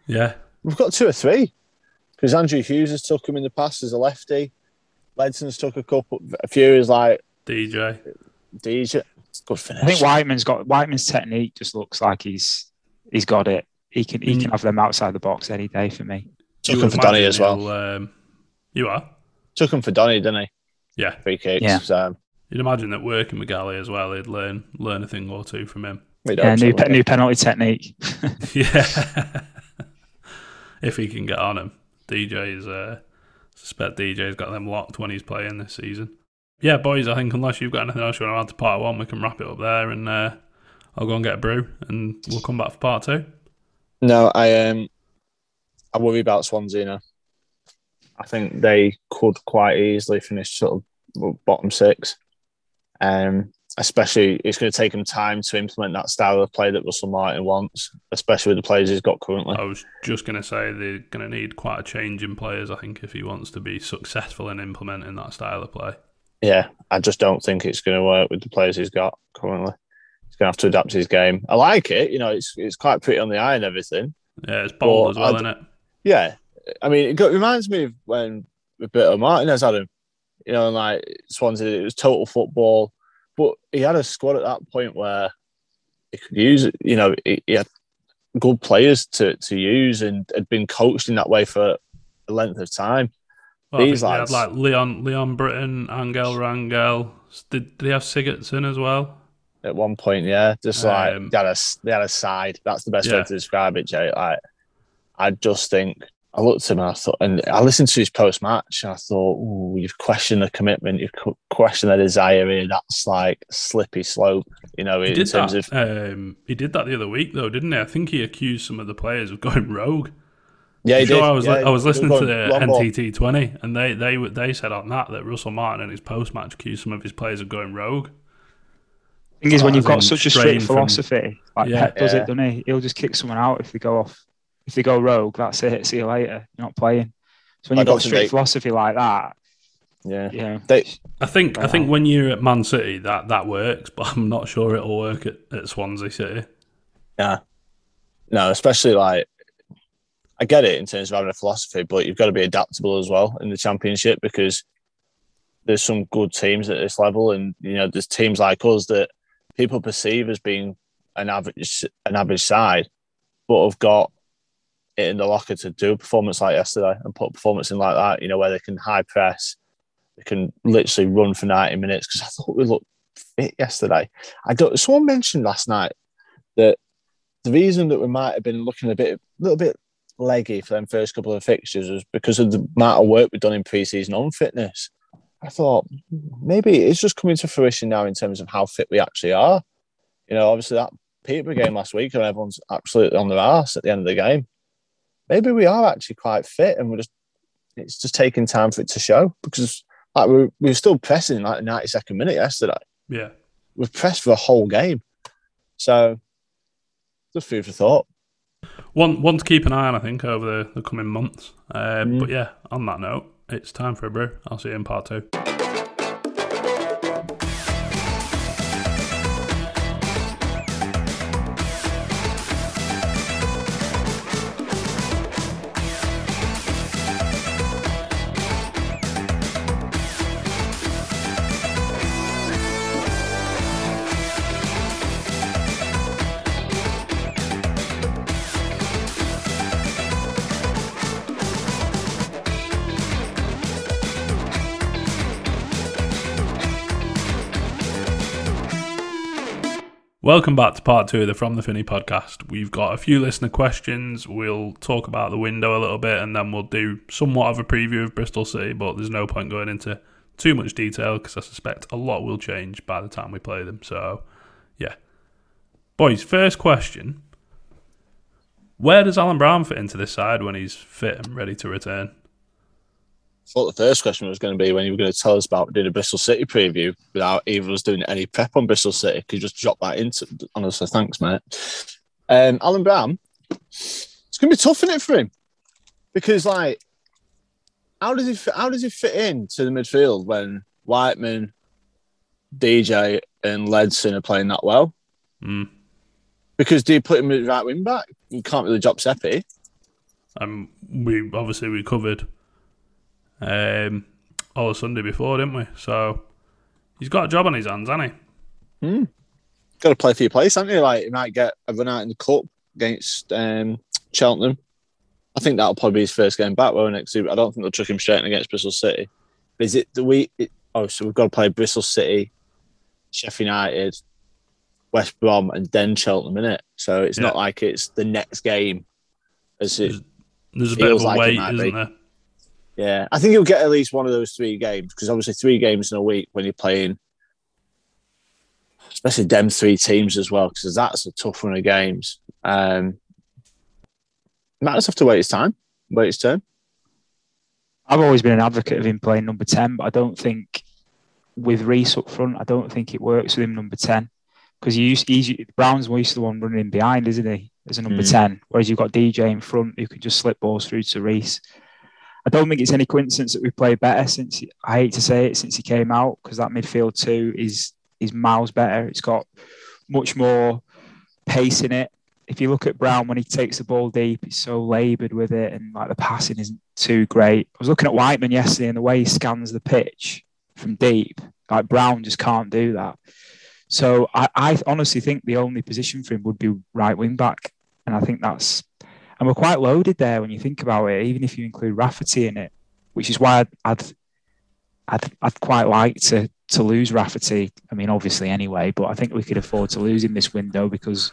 Speaker 1: Yeah,
Speaker 3: We've got two or three because Andrew Hughes has took him in the past as a lefty. Ledson's took a couple. A few is like
Speaker 1: DJ.
Speaker 3: DJ. Good finish.
Speaker 2: I think Whiteman's got Whiteman's technique just looks like he's he's got it. He can he
Speaker 1: Mm.
Speaker 2: can have them outside the box any day for me.
Speaker 3: took him for Donny as well.
Speaker 1: Um, you are.
Speaker 3: Took him for Donny, didn't he?
Speaker 1: Yeah,
Speaker 3: Free kicks.
Speaker 2: Yeah.
Speaker 3: So
Speaker 1: you'd imagine that working with Gally as well, he'd learn learn a thing or two from him.
Speaker 3: We'd
Speaker 2: Yeah, new pe- new penalty technique. <laughs>
Speaker 1: Yeah. if he can get on him. DJ's uh suspect DJ's got them locked when he's playing this season. Yeah, boys, I think unless you've got anything else you want to add to part one, we can wrap it up there and uh, I'll go and get a brew and we'll come back for part two.
Speaker 3: No, I um, I worry about Swansea now. I think they could quite easily finish sort of bottom six. Um, especially it's going to take him time to implement that style of play that Russell Martin wants, especially with the players he's got currently.
Speaker 1: I was just going to say they're going to need quite a change in players, I think, if he wants to be successful in implementing that style of play.
Speaker 3: Yeah, I just don't think it's going to work with the players he's got currently. He's going to have to adapt his game. I like it, you know, it's it's quite pretty on the eye and everything.
Speaker 1: Yeah, it's bold as well,
Speaker 3: I'd-
Speaker 1: isn't it?
Speaker 3: Yeah, I mean, it, got, reminds me of when Roberto Martinez had him. You know, and like Swansea, it was total football, but he had a squad at that point where he could use it. You know, he, he had good players to to use and had been coached in that way for a length of time.
Speaker 1: Well,
Speaker 3: These
Speaker 1: think they had
Speaker 3: lads-
Speaker 1: like Leon Leon Britton, Angel Rangel. Did, did they have Sigurdsson as well?
Speaker 3: At one point, yeah, just like
Speaker 1: Um,
Speaker 3: they had a they had a side. That's the best
Speaker 1: Yeah.
Speaker 3: way to describe it, Jay. Like, I just think I looked at him and I thought, and I listened to his post match and I thought, Ooh, you've questioned the commitment, you've questioned the desire here. That's like slippy slope, you know,
Speaker 1: He
Speaker 3: in
Speaker 1: did
Speaker 3: terms
Speaker 1: that.
Speaker 3: of
Speaker 1: Um, he did that the other week, though, didn't he? I think he accused some of the players of going rogue.
Speaker 3: yeah. He
Speaker 1: I'm sure
Speaker 3: did.
Speaker 1: I was
Speaker 3: yeah,
Speaker 1: li- I was listening to the. NTT twenty, and they they they said on that that Russell Martin in his post match accused some of his players of going rogue.
Speaker 2: Thing is, when you've got such a
Speaker 1: straying
Speaker 2: strict
Speaker 1: from-
Speaker 2: philosophy, like
Speaker 1: Yeah.
Speaker 2: Pep does
Speaker 3: Yeah.
Speaker 2: it, doesn't he? He'll just kick someone out if they go off. If they go rogue, that's it. See you later. You're not playing. So when you've got
Speaker 3: think
Speaker 2: strict
Speaker 3: they-
Speaker 2: philosophy like that,
Speaker 3: Yeah.
Speaker 2: yeah.
Speaker 3: They-
Speaker 1: I think I think when you're at Man City, that that works, but <laughs> I'm not sure it'll work at, at Swansea City.
Speaker 3: Yeah. No, especially like I get it in terms of having a philosophy, but you've got to be adaptable as well in the championship because there's some good teams at this level, and you know there's teams like us that people perceive as being an average an average side, but have got it in the locker to do a performance like yesterday and put a performance in like that. You know where they can high press, they can literally run for ninety minutes. Because I thought we looked fit yesterday. I don't. Someone mentioned last night that the reason that we might have been looking a bit, a little bit leggy for them first couple of fixtures was because of the amount of work we've done in pre-season on fitness. I thought maybe it's just coming to fruition now in terms of how fit we actually are. You know, obviously that Peterborough game last week, and everyone's absolutely on their arse at the end of the game. Maybe we are actually quite fit, and we're just it's just taking time for it to show because like we we were still pressing like the ninety second minute yesterday
Speaker 1: Yeah.
Speaker 3: we've pressed for a whole game. So just food for thought.
Speaker 1: One one to keep an eye on, I think, over the, the coming months. Uh,
Speaker 3: Mm.
Speaker 1: But yeah, on that note, it's time for a brew. I'll see you in part two. Welcome back to part two of the From the Finney podcast. We've got a few listener questions. We'll talk about the window a little bit and then we'll do somewhat of a preview of Bristol City, but there's no point going into too much detail because I suspect a lot will change by the time we play them. So, yeah. Boys, first question Where does Alan Brown fit into this side when he's fit and ready to return?
Speaker 3: Thought the first question was going to be when you were going to tell us about doing a Bristol City preview without either of us doing any prep on Bristol City. Could you just drop that into? So thanks, mate. Um, Alan Brown, it's going to be tough, isn't it, for him? Because like, how does he fit, how does he fit in to the midfield when Whiteman, DJ, and Ledson are playing that well?
Speaker 1: Mm.
Speaker 3: Because do you put him at right wing back? You can't really drop Seppi.
Speaker 1: Um, we obviously we covered um, all of Sunday before, didn't we? So he's got a job on his hands, hasn't he?
Speaker 3: got to play for your place, haven't you? Like, you might get a run out in the cup against um, Cheltenham. I think that'll probably be his first game back, won't it? 'Cause I don't think they'll chuck him straight in against Bristol City. Is it the week? It, oh, so we've got to play Bristol City, Sheffield United, West Brom, and then Cheltenham, in it. So it's not like it's the next game. As it,
Speaker 1: There's, there's a bit of a
Speaker 3: like it
Speaker 1: wait, isn't
Speaker 3: be.
Speaker 1: there?
Speaker 3: Yeah, I think you'll get at least one of those three games because obviously three games in a week when you're playing, especially them three teams as well, because that's a tough run of games. Um, might just have to wait his time, wait his turn.
Speaker 2: I've always been an advocate of him playing number 10, but I don't think with Riis up front, I don't think it works with him number 10 because he's, he's Brown's used to the one running in behind, isn't he? As a number
Speaker 3: Mm.
Speaker 2: 10, whereas you've got DJ in front who can just slip balls through to Riis. I don't think it's any coincidence that we played better since I hate to say it since he came out because that midfield two is is miles better. It's got much more pace in it. If you look at Brown when he takes the ball deep, he's so laboured with it, and like the passing isn't too great. I was looking at Whiteman yesterday, and the way he scans the pitch from deep, like Brown just can't do that. So I, I honestly think the only position for him would be right wing back, and I think that's and we're quite loaded there when you think about it. Even if you include Rafferty in it, which is why I'd I'd I'd, I'd quite like to to lose Rafferty. I mean, obviously anyway, but I think we could afford to lose in this window because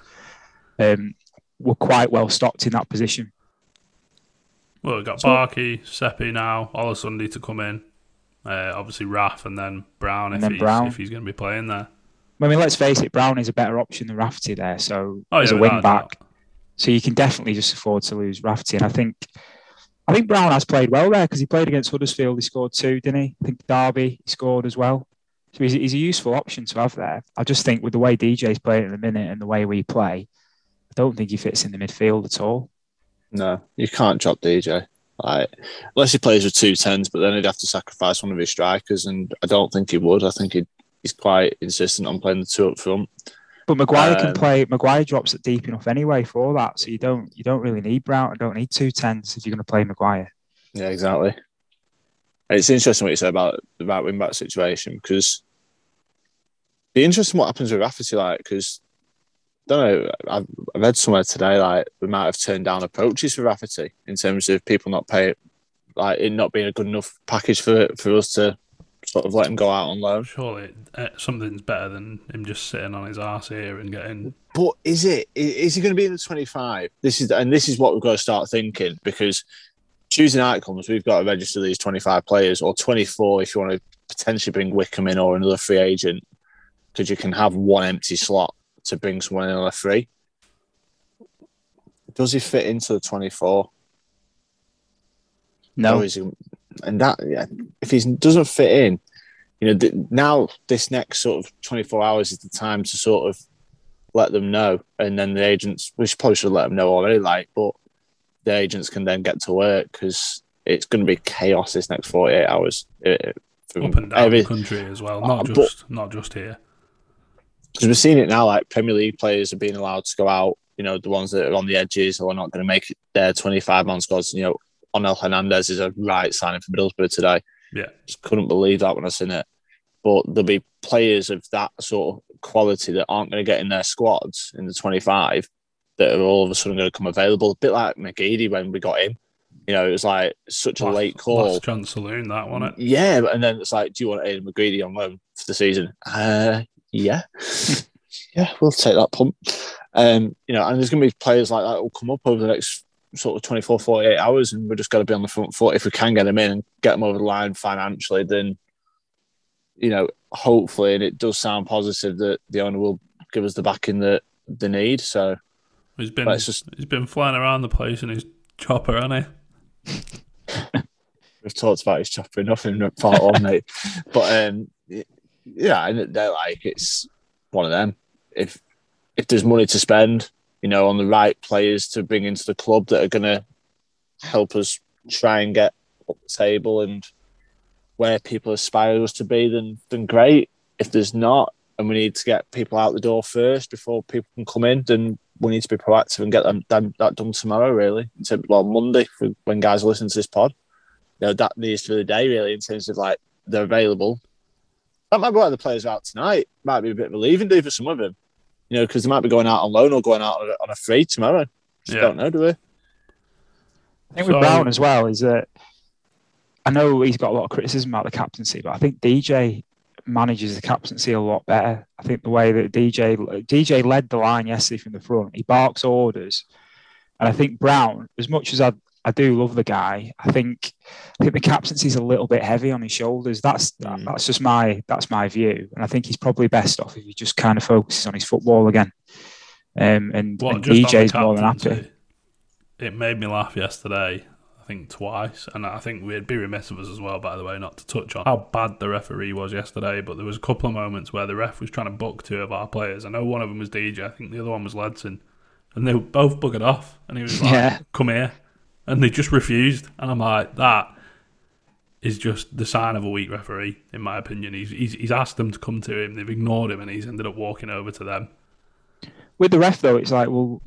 Speaker 2: um, we're quite well stocked in that position.
Speaker 1: Well, we've got
Speaker 2: So-
Speaker 1: Barkey, Seppi now, Sunday to come in. Uh, obviously, Raff and then Brown if
Speaker 2: then
Speaker 1: he's
Speaker 2: Brown.
Speaker 1: if he's going to be playing there.
Speaker 2: I mean, let's face it, Brown is a better option than Rafferty there. So
Speaker 1: Oh,
Speaker 2: as
Speaker 1: yeah,
Speaker 2: a wing back. So you can definitely just afford to lose Rafferty. And I think, I think Brown has played well there because he played against Huddersfield. He scored two, didn't he? I think Derby he scored as well. So he's, he's a useful option to have there. I just think with the way DJ's playing at the minute and the way we play, I don't think he fits in the midfield at all.
Speaker 3: No, you can't drop DJ. Like, unless he plays with two tens, but then he'd have to sacrifice one of his strikers, and I don't think he would. I think he's quite insistent on playing the two up front.
Speaker 2: But Maguire can
Speaker 3: Um,
Speaker 2: play. Maguire drops it deep enough anyway for that, so you don't you don't really need Brown. I don't need two tens if you're going to play Maguire.
Speaker 3: Yeah, exactly. It's interesting what you said about about wing back situation because be interesting what happens with Rafferty, like because I don't know. I've, I read somewhere today like we might have turned down approaches for Rafferty in terms of people not pay, like it not being a good enough package for for us to sort of let him go out on loan.
Speaker 1: Surely uh, something's better than him just sitting on his arse here and getting.
Speaker 3: But is it? Is he going to be in the twenty-five? This is, and this is what we've got to start thinking because choosing outcomes, we've got to register these twenty-five players or twenty-four if you want to potentially bring Wickham in or another free agent, because you can have one empty slot to bring someone in on a free. Does he fit into the twenty-four?
Speaker 2: No,
Speaker 3: Or is he, and that yeah, if he doesn't fit in, you know, th- now this next sort of 24 hours is the time to sort of let them know, and then the agents, we should probably should let them know already, like, but the agents can then get to work because it's going to be chaos this next 48 hours. It, from
Speaker 1: Up and down
Speaker 3: every-
Speaker 1: the country as well,
Speaker 3: Uh,
Speaker 1: not
Speaker 3: but-
Speaker 1: just not just here.
Speaker 3: because we're seeing it now. Like Premier League players are being allowed to go out. You know, the ones that are on the edges or are not going to make their 25 man squads. You know, Onel Hernandez is a right signing for Middlesbrough today.
Speaker 1: Yeah.
Speaker 3: just couldn't believe that when I seen it. But there'll be players of that sort of quality that aren't going to get in their squads in the 25 that are all of a sudden going to come available. A bit like McGeady when we got him. You know, it was like such a late call.
Speaker 1: Last chance saloon, that one. It.
Speaker 3: Yeah, and then it's like, do you want Aiden McGeady on loan for the season? Uh, yeah, <laughs> yeah, we'll take that punt. Um, you know, and there's going to be players like that will come up over the next sort of 24, 48 hours, and we're just got to be on the front foot. If we can get them in and get them over the line financially, then you know, hopefully, and it does sound positive that the owner will give us the backing that they need. So
Speaker 1: He's been
Speaker 3: just-
Speaker 1: he's been flying around the place in his chopper, hasn't he? <laughs>
Speaker 3: we've talked about his chopper enough in part one, mate. <laughs> But um, yeah, and they're like it's one of them. If if there's money to spend, you know, on the right players to bring into the club that are going to help us try and get up the table and where people aspire us to be, then then great. If there's not, and we need to get people out the door first before people can come in, then we need to be proactive and get them, them that done tomorrow. Really, so, well, Monday when guys listen to this pod you know, that needs to be the day really in terms of like they're available. That might be why the players are out tonight. Might be a bit of a leaving do for some of them, you know, because they might be going out on loan or going out on a, free tomorrow. Just
Speaker 1: Yeah.
Speaker 3: don't know, do we?
Speaker 2: I think with
Speaker 1: So-
Speaker 2: Brown um, as well is that I know he's got a lot of criticism about the captaincy, but I think DJ manages the captaincy a lot better. I think the way that DJ DJ led the line yesterday from the front, he barks orders, and I think Brown, as much as I I do love the guy, I think I think the captaincy's a little bit heavy on his shoulders. That's that,
Speaker 3: Mm.
Speaker 2: that's just my that's my view, and I think he's probably best off if he just kind of focuses on his football again. Um, and,
Speaker 1: What
Speaker 2: and more than happy.
Speaker 1: It made me laugh yesterday. I think twice, and I think we'd be remiss of us as well, by the way, not to touch on how bad the referee was yesterday. But there was a couple of moments where the ref was trying to book two of our players. I know one of them was DJ. I think the other one was Ledson, and they were both buggered off. And he was <laughs> like,
Speaker 2: Yeah.
Speaker 1: "Come here," and they just refused. And I'm like, that is just the sign of a weak referee, in my opinion. He's he's, he's asked them to come to him, they've ignored him, and he's ended up walking over to them.
Speaker 2: with the ref though, it's like, well,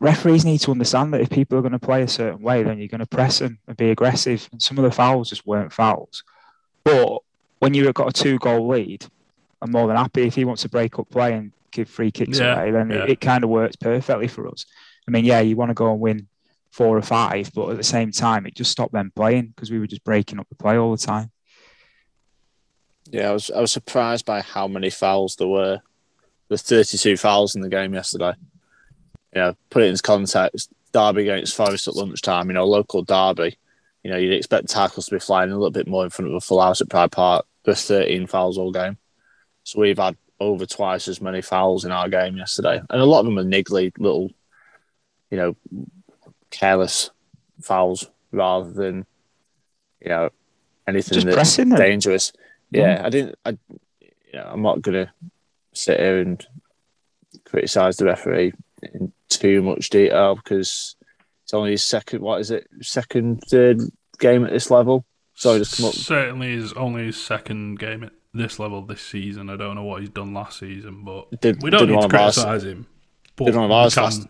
Speaker 2: referees need to understand that if people are going to play a certain way, then you're going to press them and be aggressive. And some of the fouls just weren't fouls. But when you've got a two-goal lead, I'm more than happy if he wants to break up play and give free kicks
Speaker 1: Yeah,
Speaker 2: away. Then
Speaker 1: yeah.
Speaker 2: it, it kind of works perfectly for us. I mean, yeah, you want to go and win four or five, but at the same time, it just stopped them playing because we were just breaking up the play all the time.
Speaker 3: Yeah, I was I was surprised by how many fouls there were. There's 32 fouls in the game yesterday. Yeah, put it into context. Derby against Forest at lunchtime, you know, local derby. You know, you'd expect tackles to be flying a little bit more in front of a full house at Pride Park. There's 13 fouls all game. So we've had over twice as many fouls in our game yesterday. And a lot of them are niggly little, you know, careless fouls rather than, you know, anything
Speaker 2: Just
Speaker 3: that's
Speaker 2: pressing them.
Speaker 3: dangerous. yeah, mm-hmm. I didn't. I, you know, I'm not gonna sit here and criticize the referee in too much detail because it's only his second. What is it? Second, third game at this level. So I just come up.
Speaker 1: Certainly is only his second game at this level this season. I don't know what he's done last season, but
Speaker 3: Did,
Speaker 1: we don't
Speaker 3: did
Speaker 1: need to
Speaker 3: of ours-
Speaker 1: criticise him. But
Speaker 3: did one of
Speaker 1: we
Speaker 3: ours last-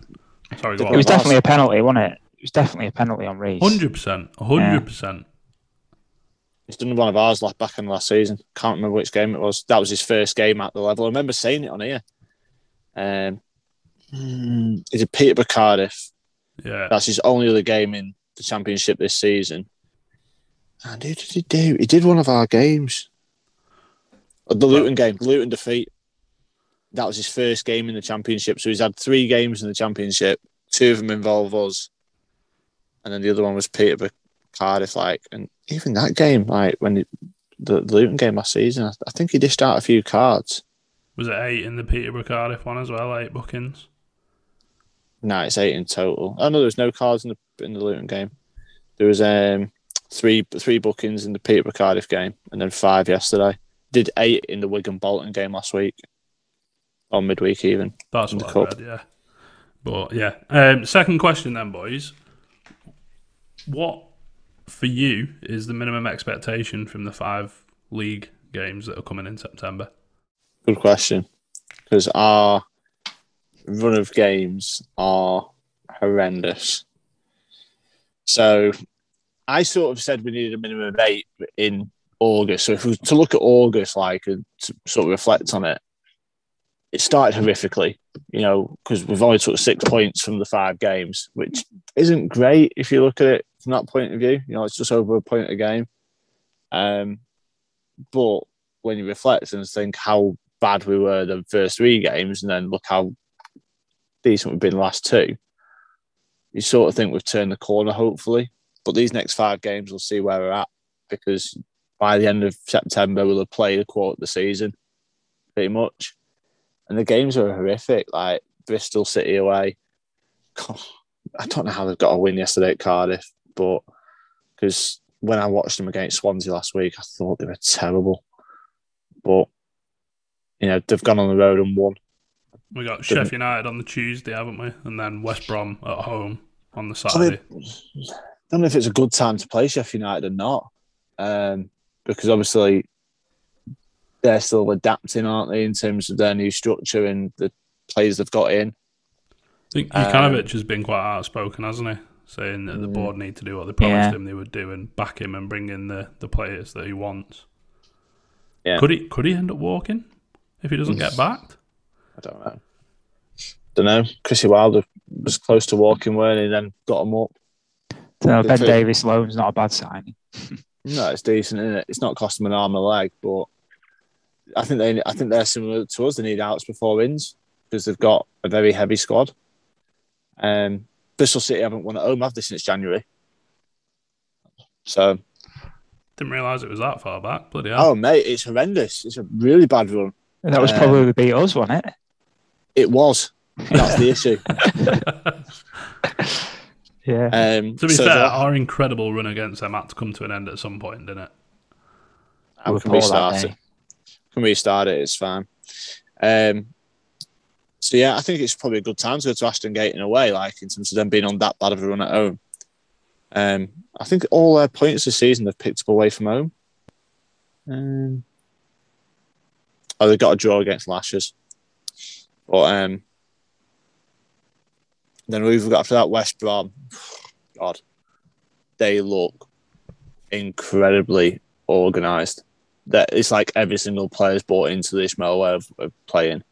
Speaker 1: Sorry, go
Speaker 2: It was definitely a penalty, wasn't it? It was definitely a penalty on Riis.
Speaker 1: Hundred percent, hundred percent.
Speaker 3: He's done one of ours last back in last season. Can't remember which game it was. That was his first game at the level. I remember saying it on here. Um, he did Peterborough Cardiff.
Speaker 1: Yeah,
Speaker 3: That's his only other game in the championship this season. And who did he do? He did one of our games. The Luton game, the Luton defeat. That was his first game in the championship. So he's had three games in the championship. Two of them involve us, and then the other one was Peterborough Cardiff. Like, and even that game, like when he, the, the Luton game last season, I, I think he dished out a few cards.
Speaker 1: was it eight in the Peterborough Cardiff one as well? Eight bookings.
Speaker 3: No, it's eight in total. Oh no, there was no cards in the in the Luton game. There was um three three bookings in the Peterborough Cardiff game, and then five yesterday. Did eight in the Wigan Bolton game last week, or midweek even.
Speaker 1: That's what I read. Yeah, but yeah. Um, second question then, boys. What for you is the minimum expectation from the five league games that are coming in September?
Speaker 3: Good question, because our run of games are horrendous. So, I sort of said we needed a minimum of eight in August. So, if we were to look at August, like, and to sort of reflect on it, it started horrifically, you know, because we've only took six points from the five games, which isn't great if you look at it from that point of view. You know, it's just over a point a game. Um, but when you reflect and think how bad we were the first three games, and then look how decent we've been the last two, you sort of think we've turned the corner, hopefully. But these next five games, we'll see where we're at because by the end of September, we'll have played a quarter of the season, pretty much. And the games were horrific, like Bristol City away. God, I don't know how they've got a win yesterday at Cardiff, but because when I watched them against Swansea last week, I thought they were terrible. But you know, they've gone on the road and won.
Speaker 1: We got Sheffield United on the Tuesday, haven't we? And then West Brom at home on the
Speaker 3: I
Speaker 1: Saturday.
Speaker 3: don't know if it's a good time to play Sheffield United or not, um, because obviously they're still adapting, aren't they, in terms of their new structure and the players they've got in.
Speaker 1: I think
Speaker 3: Um,
Speaker 1: has been quite outspoken, hasn't he? Saying that the
Speaker 3: Mm.
Speaker 1: board need to do what they promised
Speaker 2: Yeah.
Speaker 1: him they would do and back him and bring in the, the players that he wants.
Speaker 3: Yeah.
Speaker 1: Could he could he end up walking if he doesn't get backed?
Speaker 3: I don't know. Don't know. Chrissy Wilder was close to walking, weren't he? Then got him up.
Speaker 2: So ben
Speaker 3: for-
Speaker 2: Davies loan's not a bad signing.
Speaker 3: No, it's decent, isn't it? It's not costing them an arm and a leg, but I think they, I think they're similar to us. They need outs before wins because they've got a very heavy squad. Um, Bristol City haven't won at home, have they, since January? So,
Speaker 1: Didn't realise it was that far back. Bloody hell.
Speaker 3: oh mate, it's horrendous. It's a really bad run.
Speaker 2: That was
Speaker 3: Um,
Speaker 2: probably the beat us, wasn't it?
Speaker 3: It was. That's the issue. <laughs> <laughs>
Speaker 2: Yeah.
Speaker 3: Um,
Speaker 1: to be
Speaker 3: so
Speaker 1: fair,
Speaker 3: that-
Speaker 1: our incredible run against them had to come to an end at some point, didn't it?
Speaker 3: we
Speaker 2: We're
Speaker 3: can
Speaker 2: poor that
Speaker 3: restart
Speaker 2: day.
Speaker 3: it. Can restart it. It's fine. Um, so yeah, I think it's probably a good time to go to Ashton Gate in a way, like in terms of them being on that bad of a run at home. Um, I think all their points this season they've picked up away from home. Um, oh, they got a draw against Lashers, but um, then we've got after that West Brom. <sighs> God, they look incredibly organised. That it's like every single player's bought into this mode way of, of playing.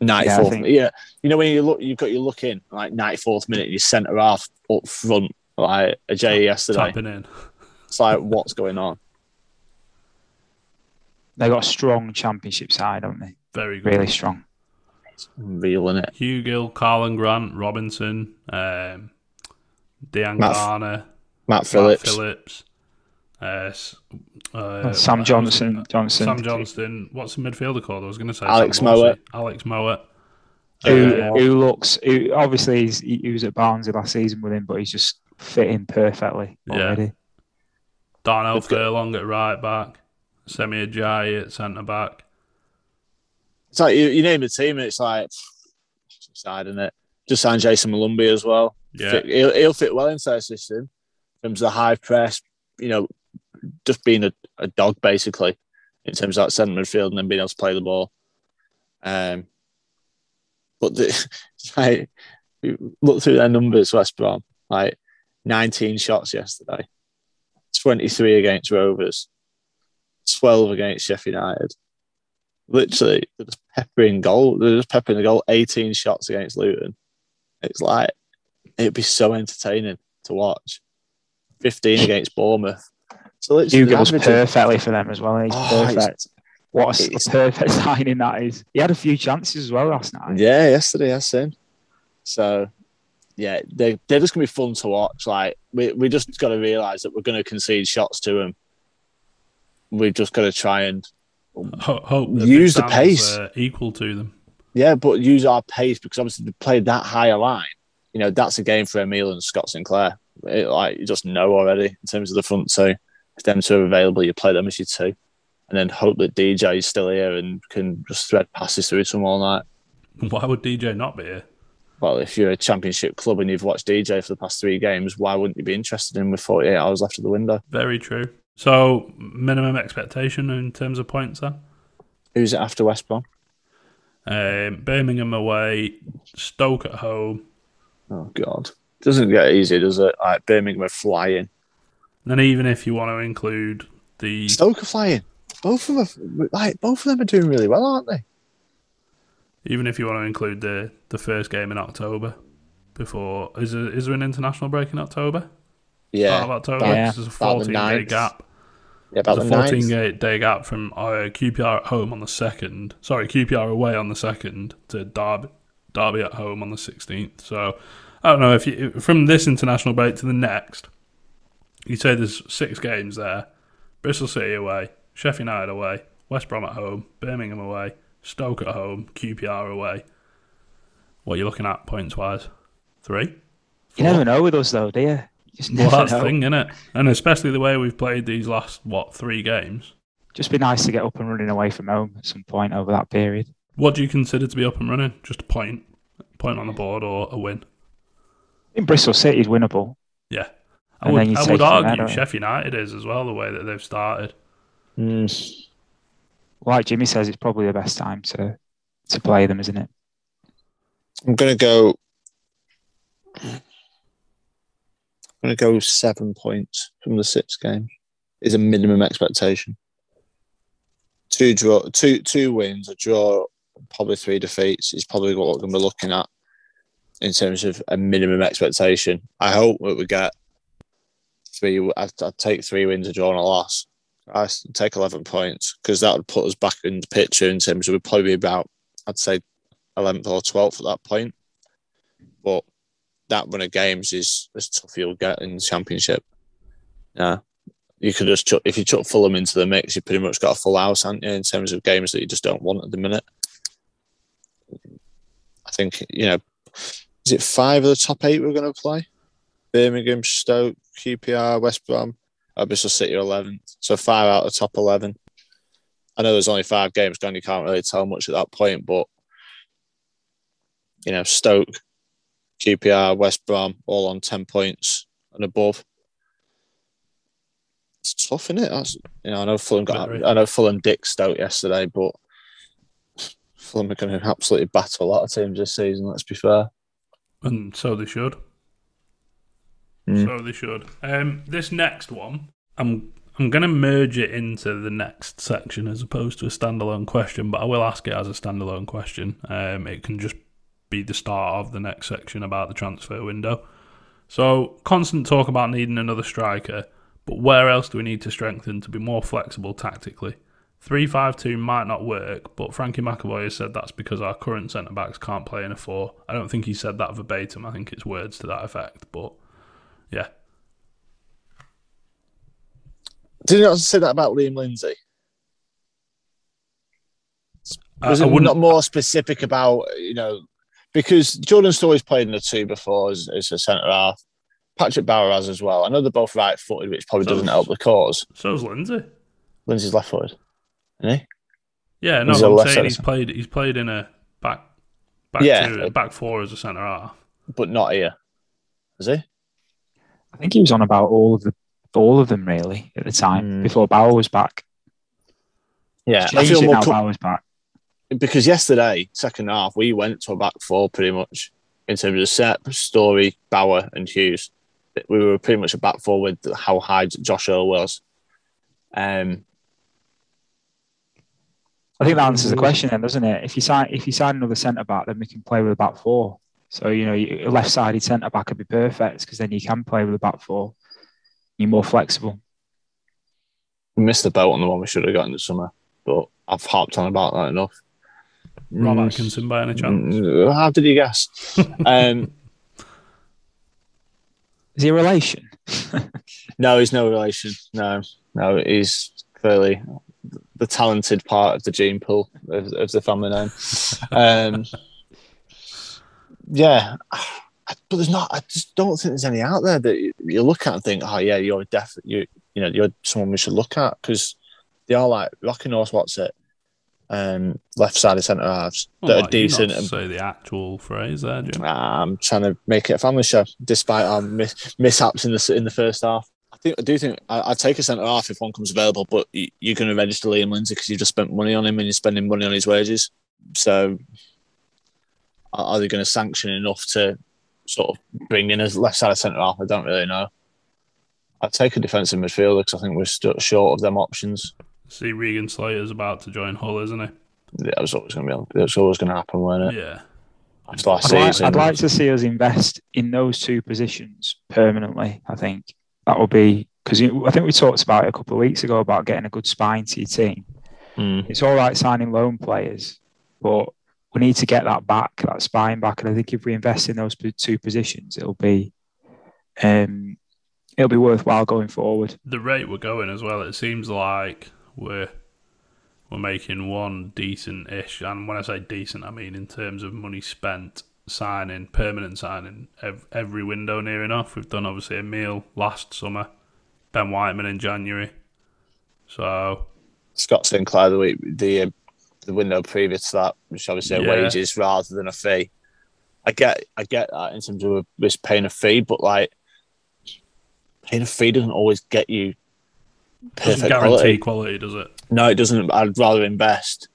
Speaker 3: Ninety
Speaker 2: Yeah, I
Speaker 3: fourth,
Speaker 2: think-
Speaker 3: yeah. You know when you look, you've got your look in like ninety fourth minute, you centre half up front like a J yesterday.
Speaker 1: Tapping in.
Speaker 3: It's like what's going on?
Speaker 2: They got a strong championship side, haven't they?
Speaker 1: Very good.
Speaker 2: Really strong.
Speaker 3: Real in it.
Speaker 1: Hugh Gill, Karlan Grant, Robinson, um, Dean
Speaker 3: Matt-
Speaker 1: Garner,
Speaker 3: Matt Phillips.
Speaker 1: Matt Phillips, uh, uh,
Speaker 2: Sam
Speaker 1: what-
Speaker 2: Johnson. Johnson.
Speaker 1: Sam Johnstone. What's the midfielder called? I was going to say
Speaker 3: Alex
Speaker 1: Sam
Speaker 3: Mowatt.
Speaker 1: Alex Mowatt.
Speaker 2: Who,
Speaker 1: Uh,
Speaker 2: who looks? Who obviously he's, he, he was at Barnsley last season with him, but he's just fitting perfectly
Speaker 1: Yeah.
Speaker 2: already.
Speaker 1: Darnell
Speaker 3: They've got-
Speaker 1: Furlong at right back, Semi Ajayi at centre back.
Speaker 3: It's like you, you name the team, it's like it's sad, it? Just signed Jayson Molumby as well.
Speaker 1: Yeah,
Speaker 3: Fit, he'll, he'll fit well into their system in terms of the high press. You know, just being a, a dog basically in terms of that centre midfield and then being able to play the ball. Um, but the, <laughs> look through their numbers, West Brom, like 19 shots yesterday, 23 against Rovers, 12 against Sheffield United. Literally, they're just peppering goal. They're just peppering the goal. 18 shots against Luton. It's like it'd be so entertaining to watch. 15 against Bournemouth. So literally,
Speaker 2: Hugo was perfectly for them as well. He's
Speaker 3: Oh, he's-
Speaker 2: perfect. What a, s-
Speaker 3: it's-
Speaker 2: a perfect <laughs> signing that is. He had a few chances as well last night.
Speaker 3: Yeah, yesterday I seen. So yeah, they they're just gonna be fun to watch. Like we we just got to realize that we're gonna concede shots to them. We've just got to try and
Speaker 1: Ho- hope
Speaker 3: Use the
Speaker 1: stands,
Speaker 3: pace.
Speaker 1: uh, equal to them.
Speaker 3: yeah, but use our pace because obviously they played that higher line. You know, that's a game for Emil and Scott Sinclair. It, like you just know already in terms of the front two. If them two are available, you play them as your two, and then hope that DJ is still here and can just thread passes through to them all night. <laughs>
Speaker 1: Why would DJ not be here?
Speaker 3: well, if you're a championship club and you've watched DJ for the past three games, why wouldn't you be interested in him with 48 hours left of the window?
Speaker 1: Very true. So minimum expectation in terms of points then?
Speaker 3: Who's it after West Brom?
Speaker 1: Um, Birmingham away, Stoke at home.
Speaker 3: Oh God, doesn't get easy, does it? Like Birmingham are flying,
Speaker 1: Then even if you want to include the
Speaker 3: Stoke are flying. Both of them, are, like both of them, are doing really well, aren't they?
Speaker 1: even if you want to include the the first game in October before is there, is there an international break in October? Start of October.
Speaker 2: Yeah.
Speaker 1: This is a
Speaker 3: About the
Speaker 1: fourteen day gap.
Speaker 3: yeah, about
Speaker 1: There's
Speaker 3: the
Speaker 1: a 14
Speaker 3: ninth.
Speaker 1: day, day gap from uh, QPR at home on the second. Sorry, QPR away on the second to Derby, Derby at home on the 16th. So I don't know if you from this international break to the next, you say there's six games there: Bristol City away, Sheffield United away, West Brom at home, Birmingham away, Stoke at home, QPR away. What are you looking at points wise? Three.
Speaker 2: You never know with us though, do you? You just
Speaker 1: Well, that's the thing, isn't it? And especially the way we've played these last what three games.
Speaker 2: Just be nice to get up and running away from home at some point over that period.
Speaker 1: What do you consider to be up and running? Just a point, point on the board, or a win?
Speaker 2: In Bristol City is winnable.
Speaker 1: Yeah, I would. I would argue
Speaker 2: there, don't?
Speaker 1: Sheffield United is as well the way that they've started.
Speaker 3: Mm.
Speaker 2: Like Jimmy says, it's probably the best time to to play them, isn't it?
Speaker 3: I'm gonna go. I'm gonna go seven points from the six games. Is a minimum expectation. Two draw, two two wins, a draw, probably three defeats is probably what we're going to be looking at in terms of a minimum expectation. I hope that we get three. I'd, I'd take three wins, a draw, and a loss. I take eleven points because that would put us back in the picture in terms of we'd probably be about, I'd say, eleventh or twelfth at that point. But that run of games is as tough you'll get in the championship. Yeah. You could just chuck, if you chuck Fulham into the mix, you pretty much got a full house, haven't you, in terms of games that you just don't want at the minute. I think, you know, is it five of the top eight we're going to play? Birmingham, Stoke, QPR, West Brom, uh, Bristol City are 11th. So five out of the top 11. I know there's only five games going, you can't really tell much at that point, but, you know, Stoke, QPR, West Brom, all on 10 points and above. It's tough, isn't it? That's, you know, I know Fulham got, I know Fulham dick Stoke yesterday, but Fulham are going to absolutely battle a lot of teams this season. Let's be fair.
Speaker 1: And so they should.
Speaker 3: Mm.
Speaker 1: So they should. Um, this next one, I'm I'm going to merge it into the next section as opposed to a standalone question, but I will ask it as a standalone question. Um, it can just be the start of the next section about the transfer window. So constant talk about needing another striker, but where else do we need to strengthen to be more flexible tactically? Three five two might not work, but Frankie McAvoy has said that's because our current centre backs can't play in a four. I don't think he said that verbatim. I think it's words to that effect. But yeah,
Speaker 3: Did you not say that about Liam Lindsay? Was
Speaker 1: I
Speaker 3: it
Speaker 1: wouldn't.
Speaker 3: more specific about, you know, because Jordan Storey's played in the two before as, as a centre half. Patrick Bauer has as well. I know they're both right footed, which probably
Speaker 1: So
Speaker 3: doesn't help the cause.
Speaker 1: So's Lindsay.
Speaker 3: Lindsay's left footed, isn't he?
Speaker 1: Yeah, no, I'm saying he's played. He's played in a back, back
Speaker 3: Yeah.
Speaker 1: two, back four as a centre half.
Speaker 3: But not here. Is he?
Speaker 2: I think he was on about all of the all of them really at the time
Speaker 3: Mm.
Speaker 2: before Bauer was back.
Speaker 3: Yeah, I feel more
Speaker 2: now
Speaker 3: com-
Speaker 2: Bauer's back.
Speaker 3: because yesterday, second half, we went to a back four pretty much in terms of Sepp, Storey, Bauer, and Hughes. We were pretty much a back four with how high Josh Earl was. Um,
Speaker 2: I think that answers the question then, doesn't it? If you sign if you sign another centre back, then we can play with a back four. So you know, a left-sided centre back would be perfect because then you can play with a back four. You're more flexible.
Speaker 3: we missed the boat on the one we should have got in the summer, but I've harped on about that enough.
Speaker 1: Rob
Speaker 3: Mm,
Speaker 1: Atkinson by any chance?
Speaker 3: mm, How did you guess? <laughs> um,
Speaker 2: Is he a relation? <laughs>
Speaker 3: no, he's no relation. No, no, he's clearly the talented part of the gene pool of, of the family name. Um, yeah, but there's not. I just don't think there's any out there that you, you look at and think, oh yeah, you're definitely you you know, you're someone we should look at because they are like rocking horse. What's it? Um, left sided centre halves that
Speaker 1: Well,
Speaker 3: are
Speaker 1: like, you not
Speaker 3: decent and
Speaker 1: say the actual phrase there, Jim.
Speaker 3: I'm trying to make it a family show, despite our mis- mishaps in the in the first half. I think I do think I, I'd take a centre half if one comes available, but you, you're going to register Liam Lindsay because you've just spent money on him and you're spending money on his wages. So, are, are they going to sanction enough to sort of bring in a left side of centre half? I don't really know. I'd take a defensive midfielder because I think we're still short of them options.
Speaker 1: See, Regan Slater's about to join Hull, isn't he?
Speaker 3: That was always going to be. That's always going to happen, wasn't it?
Speaker 1: Yeah.
Speaker 3: After last
Speaker 2: I'd like, I'd like to see us invest in those two positions permanently. I think that will be because I think we talked about it a couple of weeks ago about getting a good spine to your team.
Speaker 3: Mm.
Speaker 2: It's all right signing loan players, but we need to get that back, that spine back. And I think if we invest in those two positions, it'll be um, it'll be worthwhile going forward.
Speaker 1: The rate we're going as well, it seems like we're we're making one decent ish, and when I say decent, I mean in terms of money spent signing, permanent signing, every window near enough. We've done obviously Emil last summer, Ben Whiteman in January. So
Speaker 3: Scott Sinclair the week the uh, the window previous to that, which obviously
Speaker 1: Yeah.
Speaker 3: wages rather than a fee. I get I get that in terms of this paying a fee, but like paying a fee doesn't always get you
Speaker 1: doesn't
Speaker 3: perfect
Speaker 1: guarantee
Speaker 3: quality.
Speaker 1: quality, does it?
Speaker 3: No, it doesn't. I'd rather invest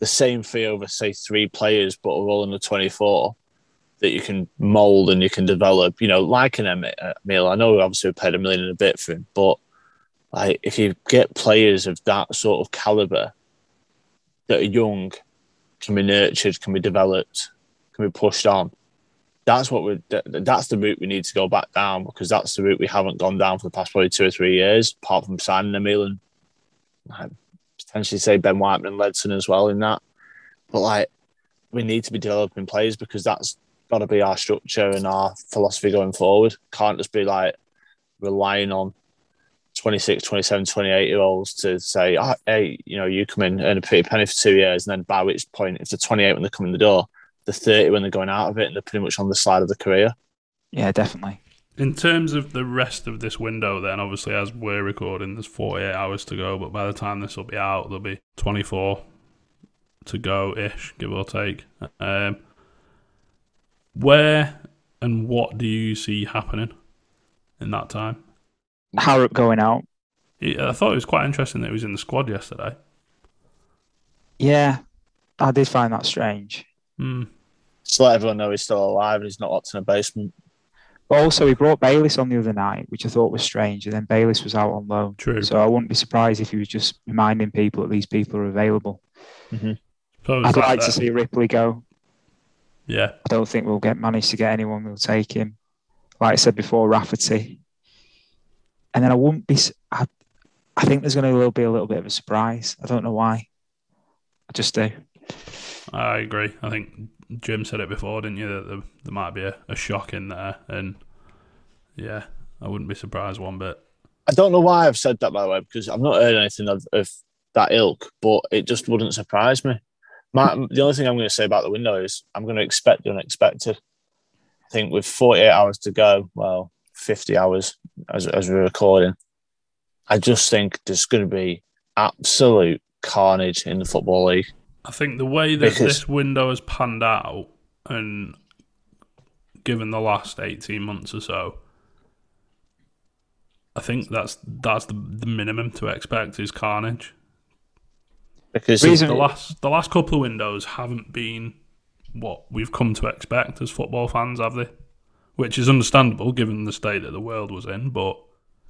Speaker 3: the same fee over say three players, but are all under twenty four that you can mold and you can develop. You know, like an Em- uh, Emil. I know obviously we paid a million and a bit for him, but like if you get players of that sort of caliber that are young, can be nurtured, can be developed, can be pushed on. That's what we. That's the route we need to go back down because that's the route we haven't gone down for the past probably two or three years. Apart from signing Emil and like, potentially say Ben Whiteman and Ledson as well in that. But like, we need to be developing players because that's got to be our structure and our philosophy going forward. Can't just be like relying on 26, 27, 28 year olds to say, oh, hey, you know, you come in and a pretty penny for two years, and then by which point, if they're 28 when they come in the door, they're 30 when they're going out of it, and they're pretty much on the slide of the career.
Speaker 2: Yeah, definitely.
Speaker 1: In terms of the rest of this window, then obviously as we're recording, there's 48 hours to go. But by the time this will be out, there'll be 24 to go ish, give or take. Um, where and what do you see happening in that time?
Speaker 2: Harrop going out.
Speaker 1: Yeah, I thought it was quite interesting that he was in the squad yesterday.
Speaker 2: Yeah, I did find that strange.
Speaker 1: Hmm.
Speaker 3: Just let everyone know he's still alive and he's not locked in a basement.
Speaker 2: But also, he brought Bayliss on the other night, which I thought was strange. And then Bayliss was out on loan.
Speaker 1: True.
Speaker 2: So I wouldn't be surprised if he was just reminding people that these people are available.
Speaker 1: So is
Speaker 2: I'd like
Speaker 1: there?
Speaker 2: to see Ripley go.
Speaker 1: Yeah,
Speaker 2: I don't think we'll get manage to get anyone who'll take him. Like I said before, Rafferty. And then I wouldn't be. I, I think there's going to be a little bit of a surprise. I don't know why. I just do.
Speaker 1: I agree. I think Jim said it before, didn't you? That there, there might be a, a shock in there, and yeah, I wouldn't be surprised one bit.
Speaker 3: I don't know why I've said that by the way, because I've not heard anything of, of that ilk, but it just wouldn't surprise me. My, the only thing I'm going to say about the window is I'm going to expect the unexpected. I think with 48 hours to go, well, 50 hours as, as we're recording. I just think there's going to be absolute carnage in the Football League.
Speaker 1: I think the way that
Speaker 3: Because-
Speaker 1: this window has panned out, and given the last eighteen months or so, I think that's that's the, the minimum to expect is carnage.
Speaker 3: Because
Speaker 2: Reason-
Speaker 1: The last the last couple of windows haven't been what we've come to expect as football fans, have they? Which is understandable given the state that the world was in, but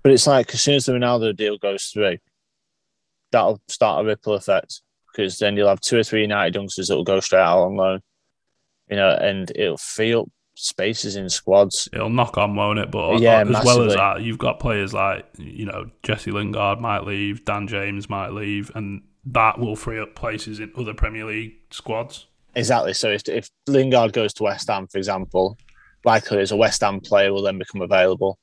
Speaker 3: But it's like as soon as the Ronaldo deal goes through, that'll start a ripple effect because then you'll have two or three United youngsters that will go straight out on loan, you know, and it'll free up spaces in squads.
Speaker 1: it'll knock on, won't it? But
Speaker 3: Yeah,
Speaker 1: as well as that, you've got players like you know Jesse Lingard might leave, Dan James might leave, and that will free up places in other Premier League squads.
Speaker 3: Exactly. So if, if Lingard goes to West Ham, for example, likely as a West Ham player will then become available,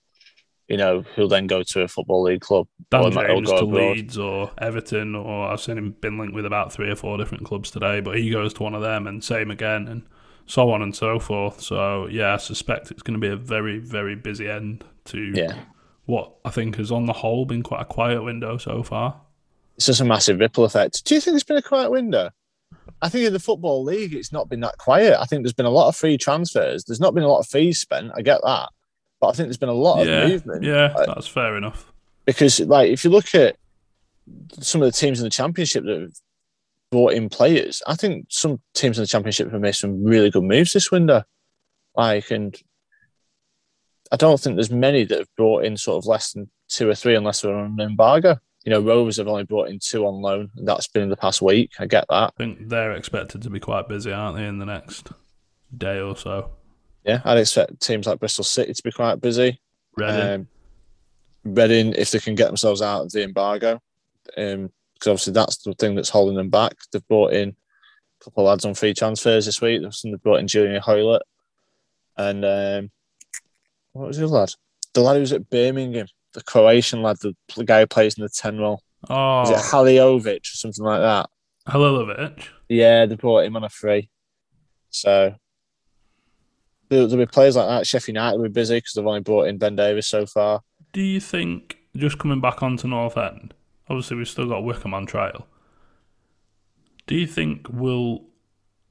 Speaker 3: you know, who'll then go to a football league club.
Speaker 1: Dan
Speaker 3: or he might- or
Speaker 1: James
Speaker 3: go
Speaker 1: to. Leeds or Everton, or I've seen him been linked with about three or four different clubs today, but he goes to one of them, and same again, and so on and so forth. So yeah, I suspect it's going to be a very, very busy end to
Speaker 3: Yeah.
Speaker 1: what I think has, on the whole, been quite a quiet window so far.
Speaker 3: It's just a massive ripple effect. Do you think it's been a quiet window? I think in the football league, it's not been that quiet. I think there's been a lot of free transfers. There's not been a lot of fees spent. I get that, but I think there's been a lot
Speaker 1: yeah,
Speaker 3: of movement.
Speaker 1: yeah,
Speaker 3: Uh,
Speaker 1: that's fair enough.
Speaker 3: because, like, if you look at some of the teams in the championship that have brought in players, I think some teams in the championship have made some really good moves this window. Like, and I don't think there's many that have brought in sort of less than two or three unless they're on an embargo. You know, Rovers have only brought in two on loan, and that's been in the past week. I get that.
Speaker 1: I think they're expected to be quite busy, aren't they, in the next day or so?
Speaker 3: Yeah, I'd expect teams like Bristol City to be quite busy.
Speaker 1: Reading.
Speaker 3: Um, Reading, if they can get themselves out of the embargo, um, because obviously that's the thing that's holding them back. They've brought in a couple of lads on free transfers this week. They've brought in Julian Hoilett and um, what was the other lad? The lad who was at Birmingham, the Croatian lad, the, the guy who plays in the 10 role.
Speaker 1: oh,
Speaker 3: Is it Haliovic or something like that?
Speaker 1: Halilovic.
Speaker 3: Yeah, they brought him on a free. So there'll, there'll be players like that. Sheffield United will be busy because they've only brought in Ben Davies so far.
Speaker 1: Do you think, just coming back onto North End, obviously we've still got Wickham on trial. Do you think we'll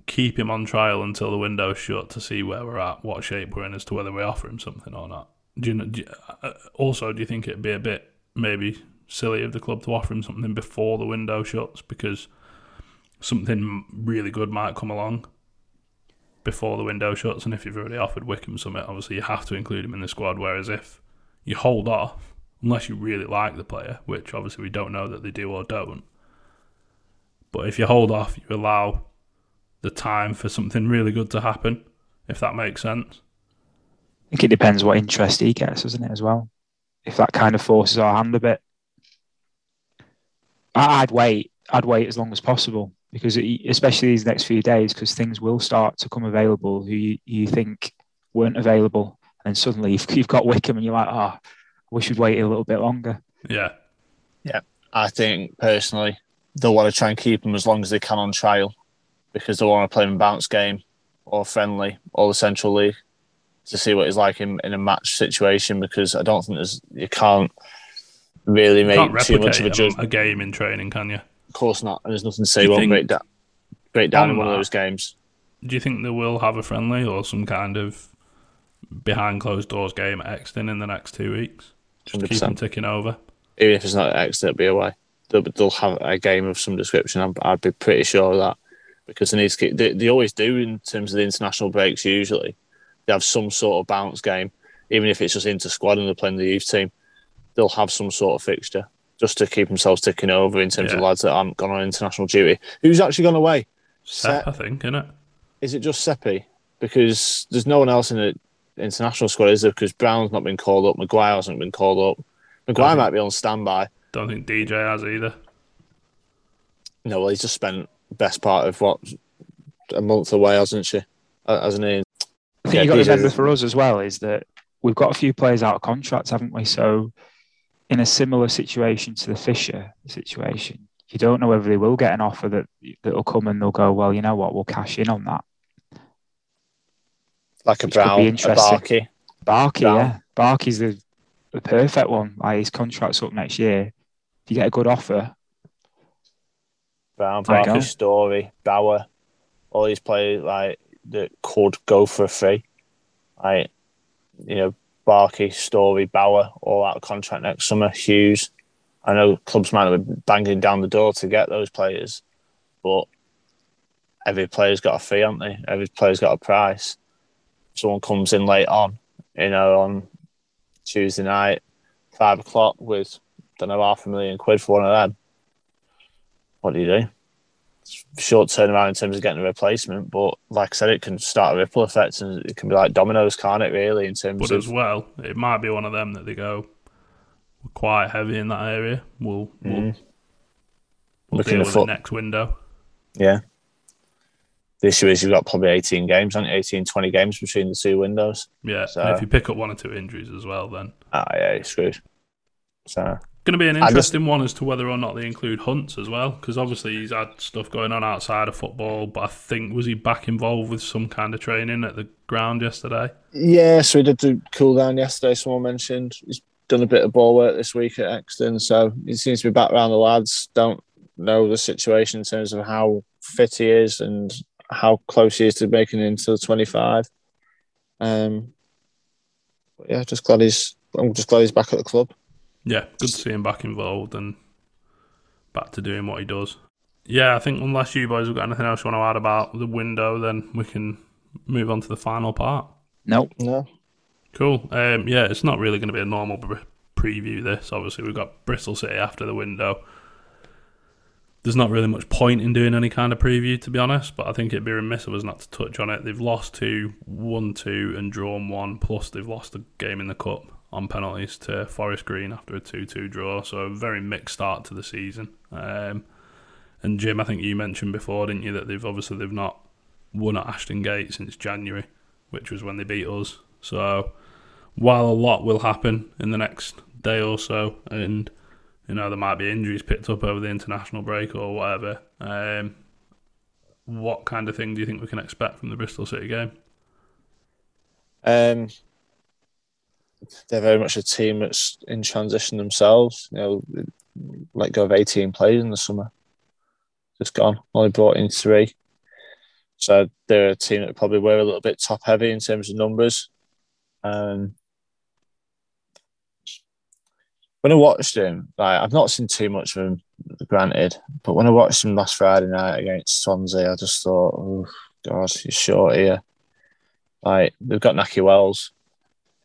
Speaker 1: keep him on trial until the window's shut to see where we're at, what shape we're in, as to whether we offer him something or not? Do you, do you, uh, also, do you think it'd be a bit maybe silly of the club to offer him something before the window shuts because something really good might come along before the window shuts? And if you've already offered Wickham something, obviously you have to include him in the squad. Whereas if you hold off unless you really like the player, which obviously we don't know that they do or don't. But if you hold off, you allow the time for something really good to happen, if that makes sense.
Speaker 2: I think it depends what interest he gets, doesn't it, as well? If that kind of forces our hand a bit. I- I'd wait. I'd wait as long as possible because, it, especially these next few days, because things will start to come available who you, you think weren't available. And suddenly you've, you've got Wickham and you're like, oh, I wish we'd waited a little bit longer.
Speaker 1: Yeah. Yeah.
Speaker 3: I think personally they'll want to try and keep him as long as they can on trial because they want to play him bounce game or friendly or the Central League to see what he's like in, in a match situation because I don't think there's you can't really make
Speaker 1: can't
Speaker 3: too much of a
Speaker 1: a,
Speaker 3: judgment.
Speaker 1: a game in training, can you?
Speaker 3: Of course not. And there's nothing to say
Speaker 1: Do you
Speaker 3: won't
Speaker 1: think-
Speaker 3: break down break down
Speaker 1: on
Speaker 3: in one of those games.
Speaker 1: Do you think they will have a friendly or some kind of behind closed doors game at Exton in the next two weeks? Just to keep them ticking over.
Speaker 3: Even if it's not Exton, it'll be away. They'll, they'll have a game of some description. I'd, I'd be pretty sure of that because they need to keep, they, they always do in terms of the international breaks. Usually, they have some sort of bounce game, even if it's just into squad and they're playing the youth team. They'll have some sort of fixture just to keep themselves ticking over in terms of lads that haven't gone on international duty. Who's actually gone away? Sepp.
Speaker 1: I think, isn't it?
Speaker 3: Is it just Seppi? Because there's no one else in the international squad, is there? Because Browne's not been called up, Maguire hasn't been called up. Maguire might be on standby.
Speaker 1: Don't think DJ has either.
Speaker 3: No, well, he's just spent the best part of what a month away, hasn't she? Uh, Hasn't he?
Speaker 2: I think
Speaker 3: Yeah,
Speaker 2: you've got to
Speaker 3: are-
Speaker 2: remember for us as well is that we've got a few players out of contracts, haven't we? So, in a similar situation to the Fisher situation, you don't know whether they will get an offer that that'll come and they'll go, well, you know what, we'll cash in on that.
Speaker 3: Like a Browne, a. Barkey.
Speaker 2: Barkey,
Speaker 3: Browne.
Speaker 2: yeah. Barkey's the, the perfect one. Like his contract's up next year. If you get a good offer, Browne,
Speaker 3: Barker. Storey, Bauer, all these players like that could go for a free. I, you know, Barkey, Storey, Bauer, all out of contract next summer. Hughes. I know clubs might have been banging down the door to get those players, but every player's got a fee, haven't they? Every player's got a price. Someone comes in late on, you know, on Tuesday night, five o'clock with I don't know half a million quid for one of them. What do you do? Short turnaround in terms of getting a replacement, but like I said, it can start a ripple effect and it can be like dominoes, can't it? Really, in terms
Speaker 1: But
Speaker 3: of
Speaker 1: as well, it might be one of them that they go we're quite heavy in that area. We'll we'll,
Speaker 3: Mm.
Speaker 1: we'll
Speaker 3: Looking
Speaker 1: deal
Speaker 3: at
Speaker 1: with
Speaker 3: foot-
Speaker 1: it next window.
Speaker 3: yeah. The issue is you've got probably 18 games, haven't you? 18, 20 games between the two windows.
Speaker 1: Yeah,
Speaker 3: So-
Speaker 1: and if you pick up one or two injuries as well, then
Speaker 3: Ah, yeah, you're screwed. So
Speaker 1: going to be an
Speaker 3: I just-
Speaker 1: interesting one as to whether or not they include Hunts as well, because obviously he's had stuff going on outside of football. But I think was he back involved with some kind of training at the ground yesterday?
Speaker 3: Yeah, so we did the cool down yesterday. Someone mentioned he's done a bit of ball work this week at Exton, so he seems to be back around the lads. Don't know the situation in terms of how fit he is and how close he is to making it into the twenty-five. Um, but yeah, just glad he's. I'm just glad he's back at the club.
Speaker 1: Yeah, good to see him back involved and back to doing what he does. Yeah, I think unless you boys have got anything else you want to add about the window, then we can move on to the final part.
Speaker 2: nope.
Speaker 3: No,
Speaker 1: Cool. Um, yeah, it's not really going to be a normal br- preview. This obviously we've got Bristol City after the window. There's not really much point in doing any kind of preview, to be honest. But I think it'd be remiss of us not to touch on it. They've lost two, won two, and drawn one. Plus, they've lost a game in the cup on penalties to Forest Green after a two-two draw. So a very mixed start to the season. Um, and Jim, I think you mentioned before, didn't you, that they've obviously they've not won at Ashton Gate since January, which was when they beat us. So while a lot will happen in the next day or so, and you know there might be injuries picked up over the international break or whatever, um, what kind of thing do you think we can expect from the Bristol City game?
Speaker 3: Um, they're very much a team that's in transition themselves. You know, let go of 18 players in the summer. Just gone. Only brought in three. So they're a team that probably were a little bit top heavy in terms of numbers. Um, when I watched him, like I've not seen too much of him, granted, but when I watched him last Friday night against Swansea, I just thought, oh, God, he's short here. Like they've got Nahki Wells,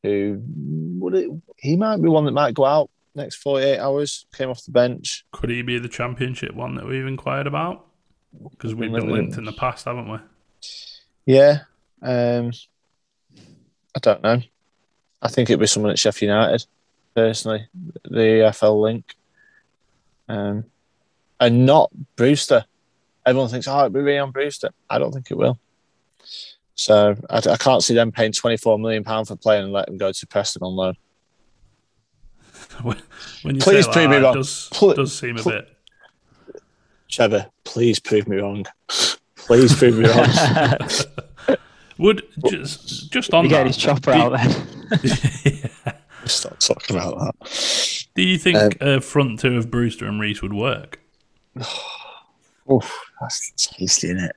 Speaker 3: who would it, he might be one that might go out next forty eight hours. Came off the bench.
Speaker 1: Could he be the championship one that we've inquired about? Because we've been linked in the past, haven't we?
Speaker 3: Yeah, um, I don't know. I think it'd be someone at Sheffield United, personally, the FL link, um, and not Brewster. Everyone thinks, oh, it'll be Ryan Brewster. I don't think it will. So I, I can't see them paying twenty four million pound for playing and let him go to Preston on loan. <laughs>
Speaker 1: when when you
Speaker 3: Please
Speaker 1: say
Speaker 3: prove
Speaker 1: that,
Speaker 3: me wrong.
Speaker 1: it does,
Speaker 3: Pl-
Speaker 1: does seem a
Speaker 3: pl-
Speaker 1: bit.
Speaker 3: Trevor, please prove me wrong. please prove me wrong. <laughs>
Speaker 1: Would just just on
Speaker 2: You
Speaker 1: that,
Speaker 2: get his chopper
Speaker 1: do-
Speaker 2: out then. <laughs>
Speaker 3: Stop talking about that.
Speaker 1: Do you think
Speaker 3: Um,
Speaker 1: a front two of Brewster and Riis would work? <sighs>
Speaker 3: Oof, that's tasty, isn't it?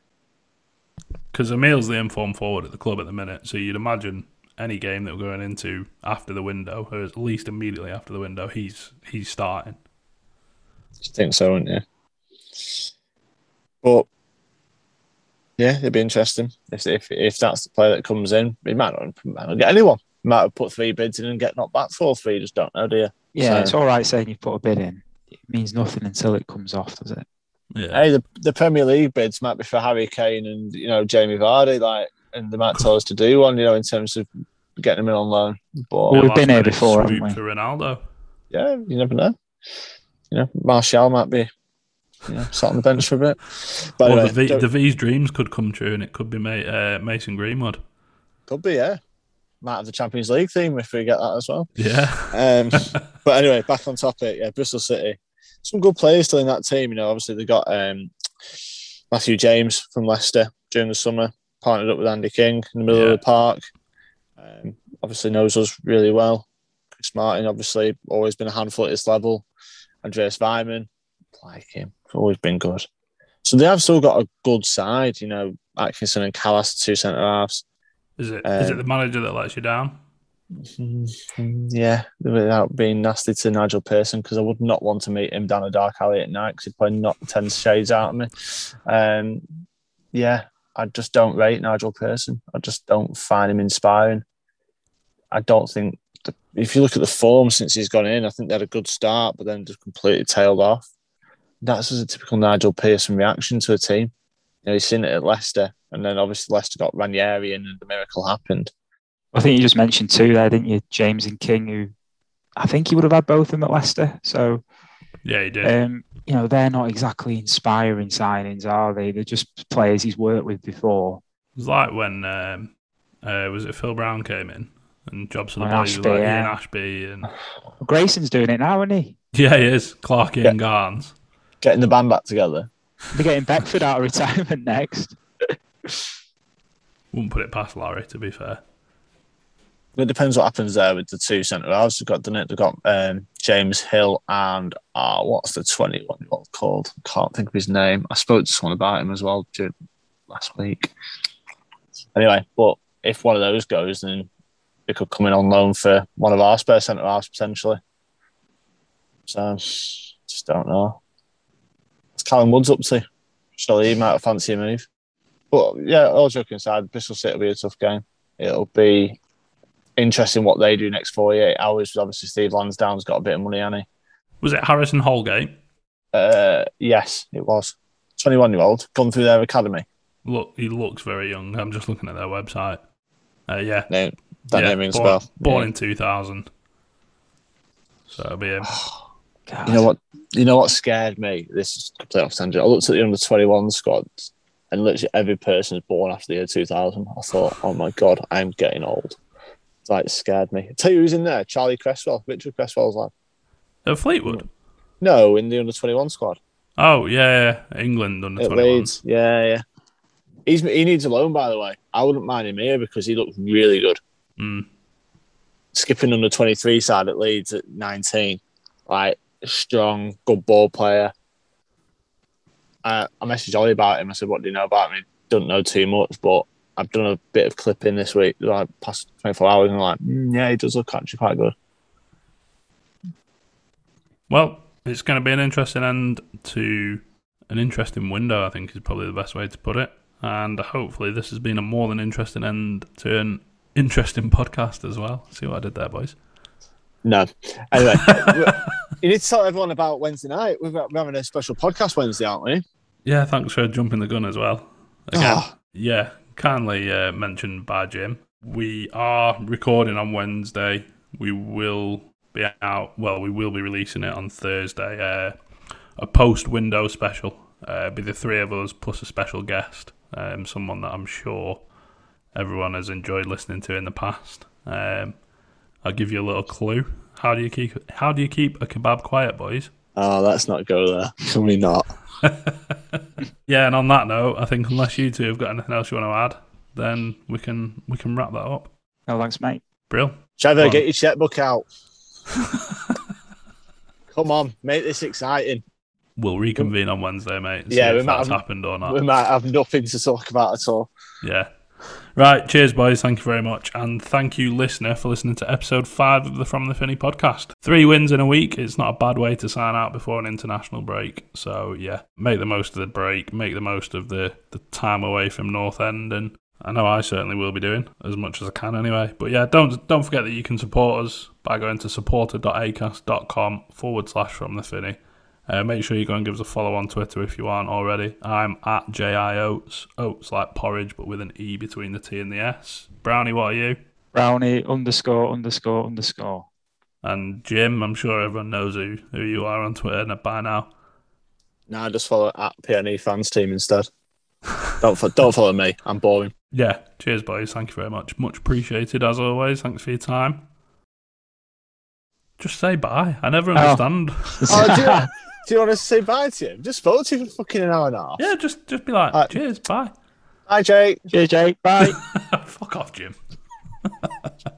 Speaker 1: Because Emil's the informed forward at the club at the minute, so you'd imagine any game that we're going into after the window, or at least immediately after the window, he's he's starting.
Speaker 3: You think so, wouldn't you? But yeah, it'd be interesting if if if that's the player that comes in. He might not, might not get anyone. He might have put three bids in and get knocked back for all three. You just don't know, do you?
Speaker 2: yeah,
Speaker 3: So-
Speaker 2: it's all right saying you put a bid in. It means nothing until it comes off, does it?
Speaker 1: Yeah,
Speaker 3: Hey, the, the Premier League bids might be for Harry Kane and you know Jamie Vardy, like, and they might tell us to do one, you know, in terms of getting them in on loan. But
Speaker 2: Well, we've been here before, haven't we?
Speaker 1: For Ronaldo,
Speaker 3: yeah, you never know. You know, Martial might be, you know, sat on the bench for a bit. But
Speaker 1: well,
Speaker 3: anyway,
Speaker 1: the, v, the V's dreams could come true, and it could be Ma- uh, Mason Greenwood.
Speaker 3: could be, yeah. Might have the Champions League theme if we get that as well.
Speaker 1: Yeah,
Speaker 3: Um, <laughs> but anyway, back on topic. Yeah, Bristol City. Some good players still in that team. You know, obviously they got um, Matthew James from Leicester during the summer, partnered up with Andy King in the middle
Speaker 1: Yeah.
Speaker 3: of the park. Um, obviously knows us really well. Chris Martin, obviously, always been a handful at this level. Andreas Weimann, like him, always been good. So they have still got a good side, you know, Atkinson and Kalas, two centre halves.
Speaker 1: Is it is it
Speaker 3: Um,
Speaker 1: the manager that lets you down? <laughs>
Speaker 3: Yeah, without being nasty to Nigel Pearson, because I would not want to meet him down a dark alley at night because he'd probably knock 10 shades out of me. Um, yeah, I just don't rate Nigel Pearson. I just don't find him inspiring. I don't think, the, if you look at the form since he's gone in, I think they had a good start, but then just completely tailed off. That's just a typical Nigel Pearson reaction to a team. You know, he's seen it at Leicester, and then obviously Leicester got Ranieri in and the miracle happened.
Speaker 2: I think you just mentioned two there, didn't you? James and King, who I think he would have had both of them at Leicester. So,
Speaker 1: Yeah, he did.
Speaker 2: um, you know, they're not exactly inspiring signings, are they? They're just players he's worked with before.
Speaker 1: It was like when um, uh, was it Phil Brown came in and jobs for the boys
Speaker 2: Ashbee,
Speaker 1: like Ian
Speaker 2: yeah.
Speaker 1: Ashbee and <sighs>
Speaker 2: Grayson's doing it now, isn't he?
Speaker 1: yeah, he is Clarky and Garns.
Speaker 3: Getting the band back together.
Speaker 2: They're getting Beckford out of retirement <laughs> next.
Speaker 1: Wouldn't put it past Larry to be fair.
Speaker 3: It depends what happens there with the two centre halves. They've got done it. They've got um, James Hill and uh, what's the twenty-one year old called? Can't think of his name. I spoke to someone about him as well during, last week. Anyway, but if one of those goes, then they could come in on loan for one of our spare centre halves potentially. So just don't know. What's Callum Woods up to? Surely he might fancy a move. But yeah, all joking aside, Bristol City will be a tough game. It'll be interesting what they do next 48 hours. Obviously, Steve Lansdown's got a bit of money, hasn't he?
Speaker 1: Was it Harrison Holgate?
Speaker 3: Uh, yes, it was. 21 year old, gone through their academy.
Speaker 1: Look, he looks very young. I'm just looking at their website. Uh, yeah,
Speaker 3: Name, that
Speaker 1: yeah,
Speaker 3: name rings a
Speaker 1: born,
Speaker 3: bell.
Speaker 1: Born
Speaker 3: Yeah.
Speaker 1: in 2000. So it'll be him. <sighs>
Speaker 2: God.
Speaker 3: You know what? You know what scared me? This is complete off tangent. I looked at the under 21 squad and literally every person is born after the year 2000. I thought, oh my God, I'm getting old. Like, scared me. tell you who's in there Charlie Cresswell, Richard Cresswell's lad.
Speaker 1: At Fleetwood.
Speaker 3: No, in the under 21 squad.
Speaker 1: Oh yeah, yeah. England under
Speaker 3: At
Speaker 1: 21.
Speaker 3: Yeah, yeah. He's, he needs a loan, by the way. I wouldn't mind him here because he looked really good.
Speaker 1: Mm.
Speaker 3: Skipping under 23 side at Leeds at 19. Like, strong, good ball player. I, I messaged Ollie about him. I said, What do you know about him? He doesn't know too much, but I've done a bit of clipping this week, like past 24 hours, and I'm like, mm, Yeah, he does look actually quite good.
Speaker 1: Well, it's going to be an interesting end to an interesting window. I think is probably the best way to put it. And hopefully, this has been a more than interesting end to an interesting <laughs> podcast as well. See what I did there, boys.
Speaker 3: No. Anyway, <laughs> you need to tell everyone about Wednesday night. We're we're having a special podcast Wednesday, aren't we?
Speaker 1: Yeah, thanks for jumping the gun as well. Again,
Speaker 3: Ah.
Speaker 1: yeah, kindly uh, mentioned by Jim. We are recording on Wednesday. We will be out. Well, we will be releasing it on Thursday. Uh, a post window special. Uh, be the three of us plus a special guest, um, someone that I'm sure everyone has enjoyed listening to in the past. Um, I'll give you a little clue. How do you keep How do you keep a kebab quiet, boys?
Speaker 3: Oh, let's not go there. Can we not? <laughs>
Speaker 1: Yeah, and on that note, I think unless you two have got anything else you want to add, then we can we can wrap that up.
Speaker 2: No, thanks, mate.
Speaker 1: Brill.
Speaker 3: Trevor, get your checkbook out. <laughs> Come on, make this exciting.
Speaker 1: We'll reconvene on Wednesday, mate. See
Speaker 3: Yeah,
Speaker 1: if
Speaker 3: we might
Speaker 1: that's
Speaker 3: have-
Speaker 1: happened or not.
Speaker 3: We might have nothing to talk about at all.
Speaker 1: Yeah. Right. Cheers, boys. Thank you very much. And thank you, listener, for listening to episode five of the From the Finney podcast. Three wins in a week. It's not a bad way to sign out before an international break. So, yeah, make the most of the break, make the most of the, the time away from North End. And I know I certainly will be doing as much as I can anyway. But yeah, don't don't forget that you can support us by going to supporter.acast.com forward slash from the Finney. Uh, make sure you go and give us a follow on Twitter if you aren't already. I'm at JI Oats. Oats like porridge, but with an E between the T and the S. Brownie, what are you?
Speaker 2: Brownie underscore underscore underscore.
Speaker 1: And Jim, I'm sure everyone knows who, who you are on Twitter by now.
Speaker 3: No, Nah, just follow at PNE fans team instead. don't fo- don't follow me. I'm boring.
Speaker 1: Yeah, cheers, boys. Thank you very much. Much appreciated as always. Thanks for your time. Just say bye. I never
Speaker 2: Oh.
Speaker 1: understand. <laughs>
Speaker 3: Oh, do, you, do you want to say bye to him? Just spoke to you for fucking an hour and a half.
Speaker 1: Yeah, just just be like,
Speaker 3: Uh,
Speaker 1: cheers, bye.
Speaker 3: Bye, Jake.
Speaker 2: Cheers, Jake. Bye. <laughs>
Speaker 1: Fuck off, Jim. <laughs>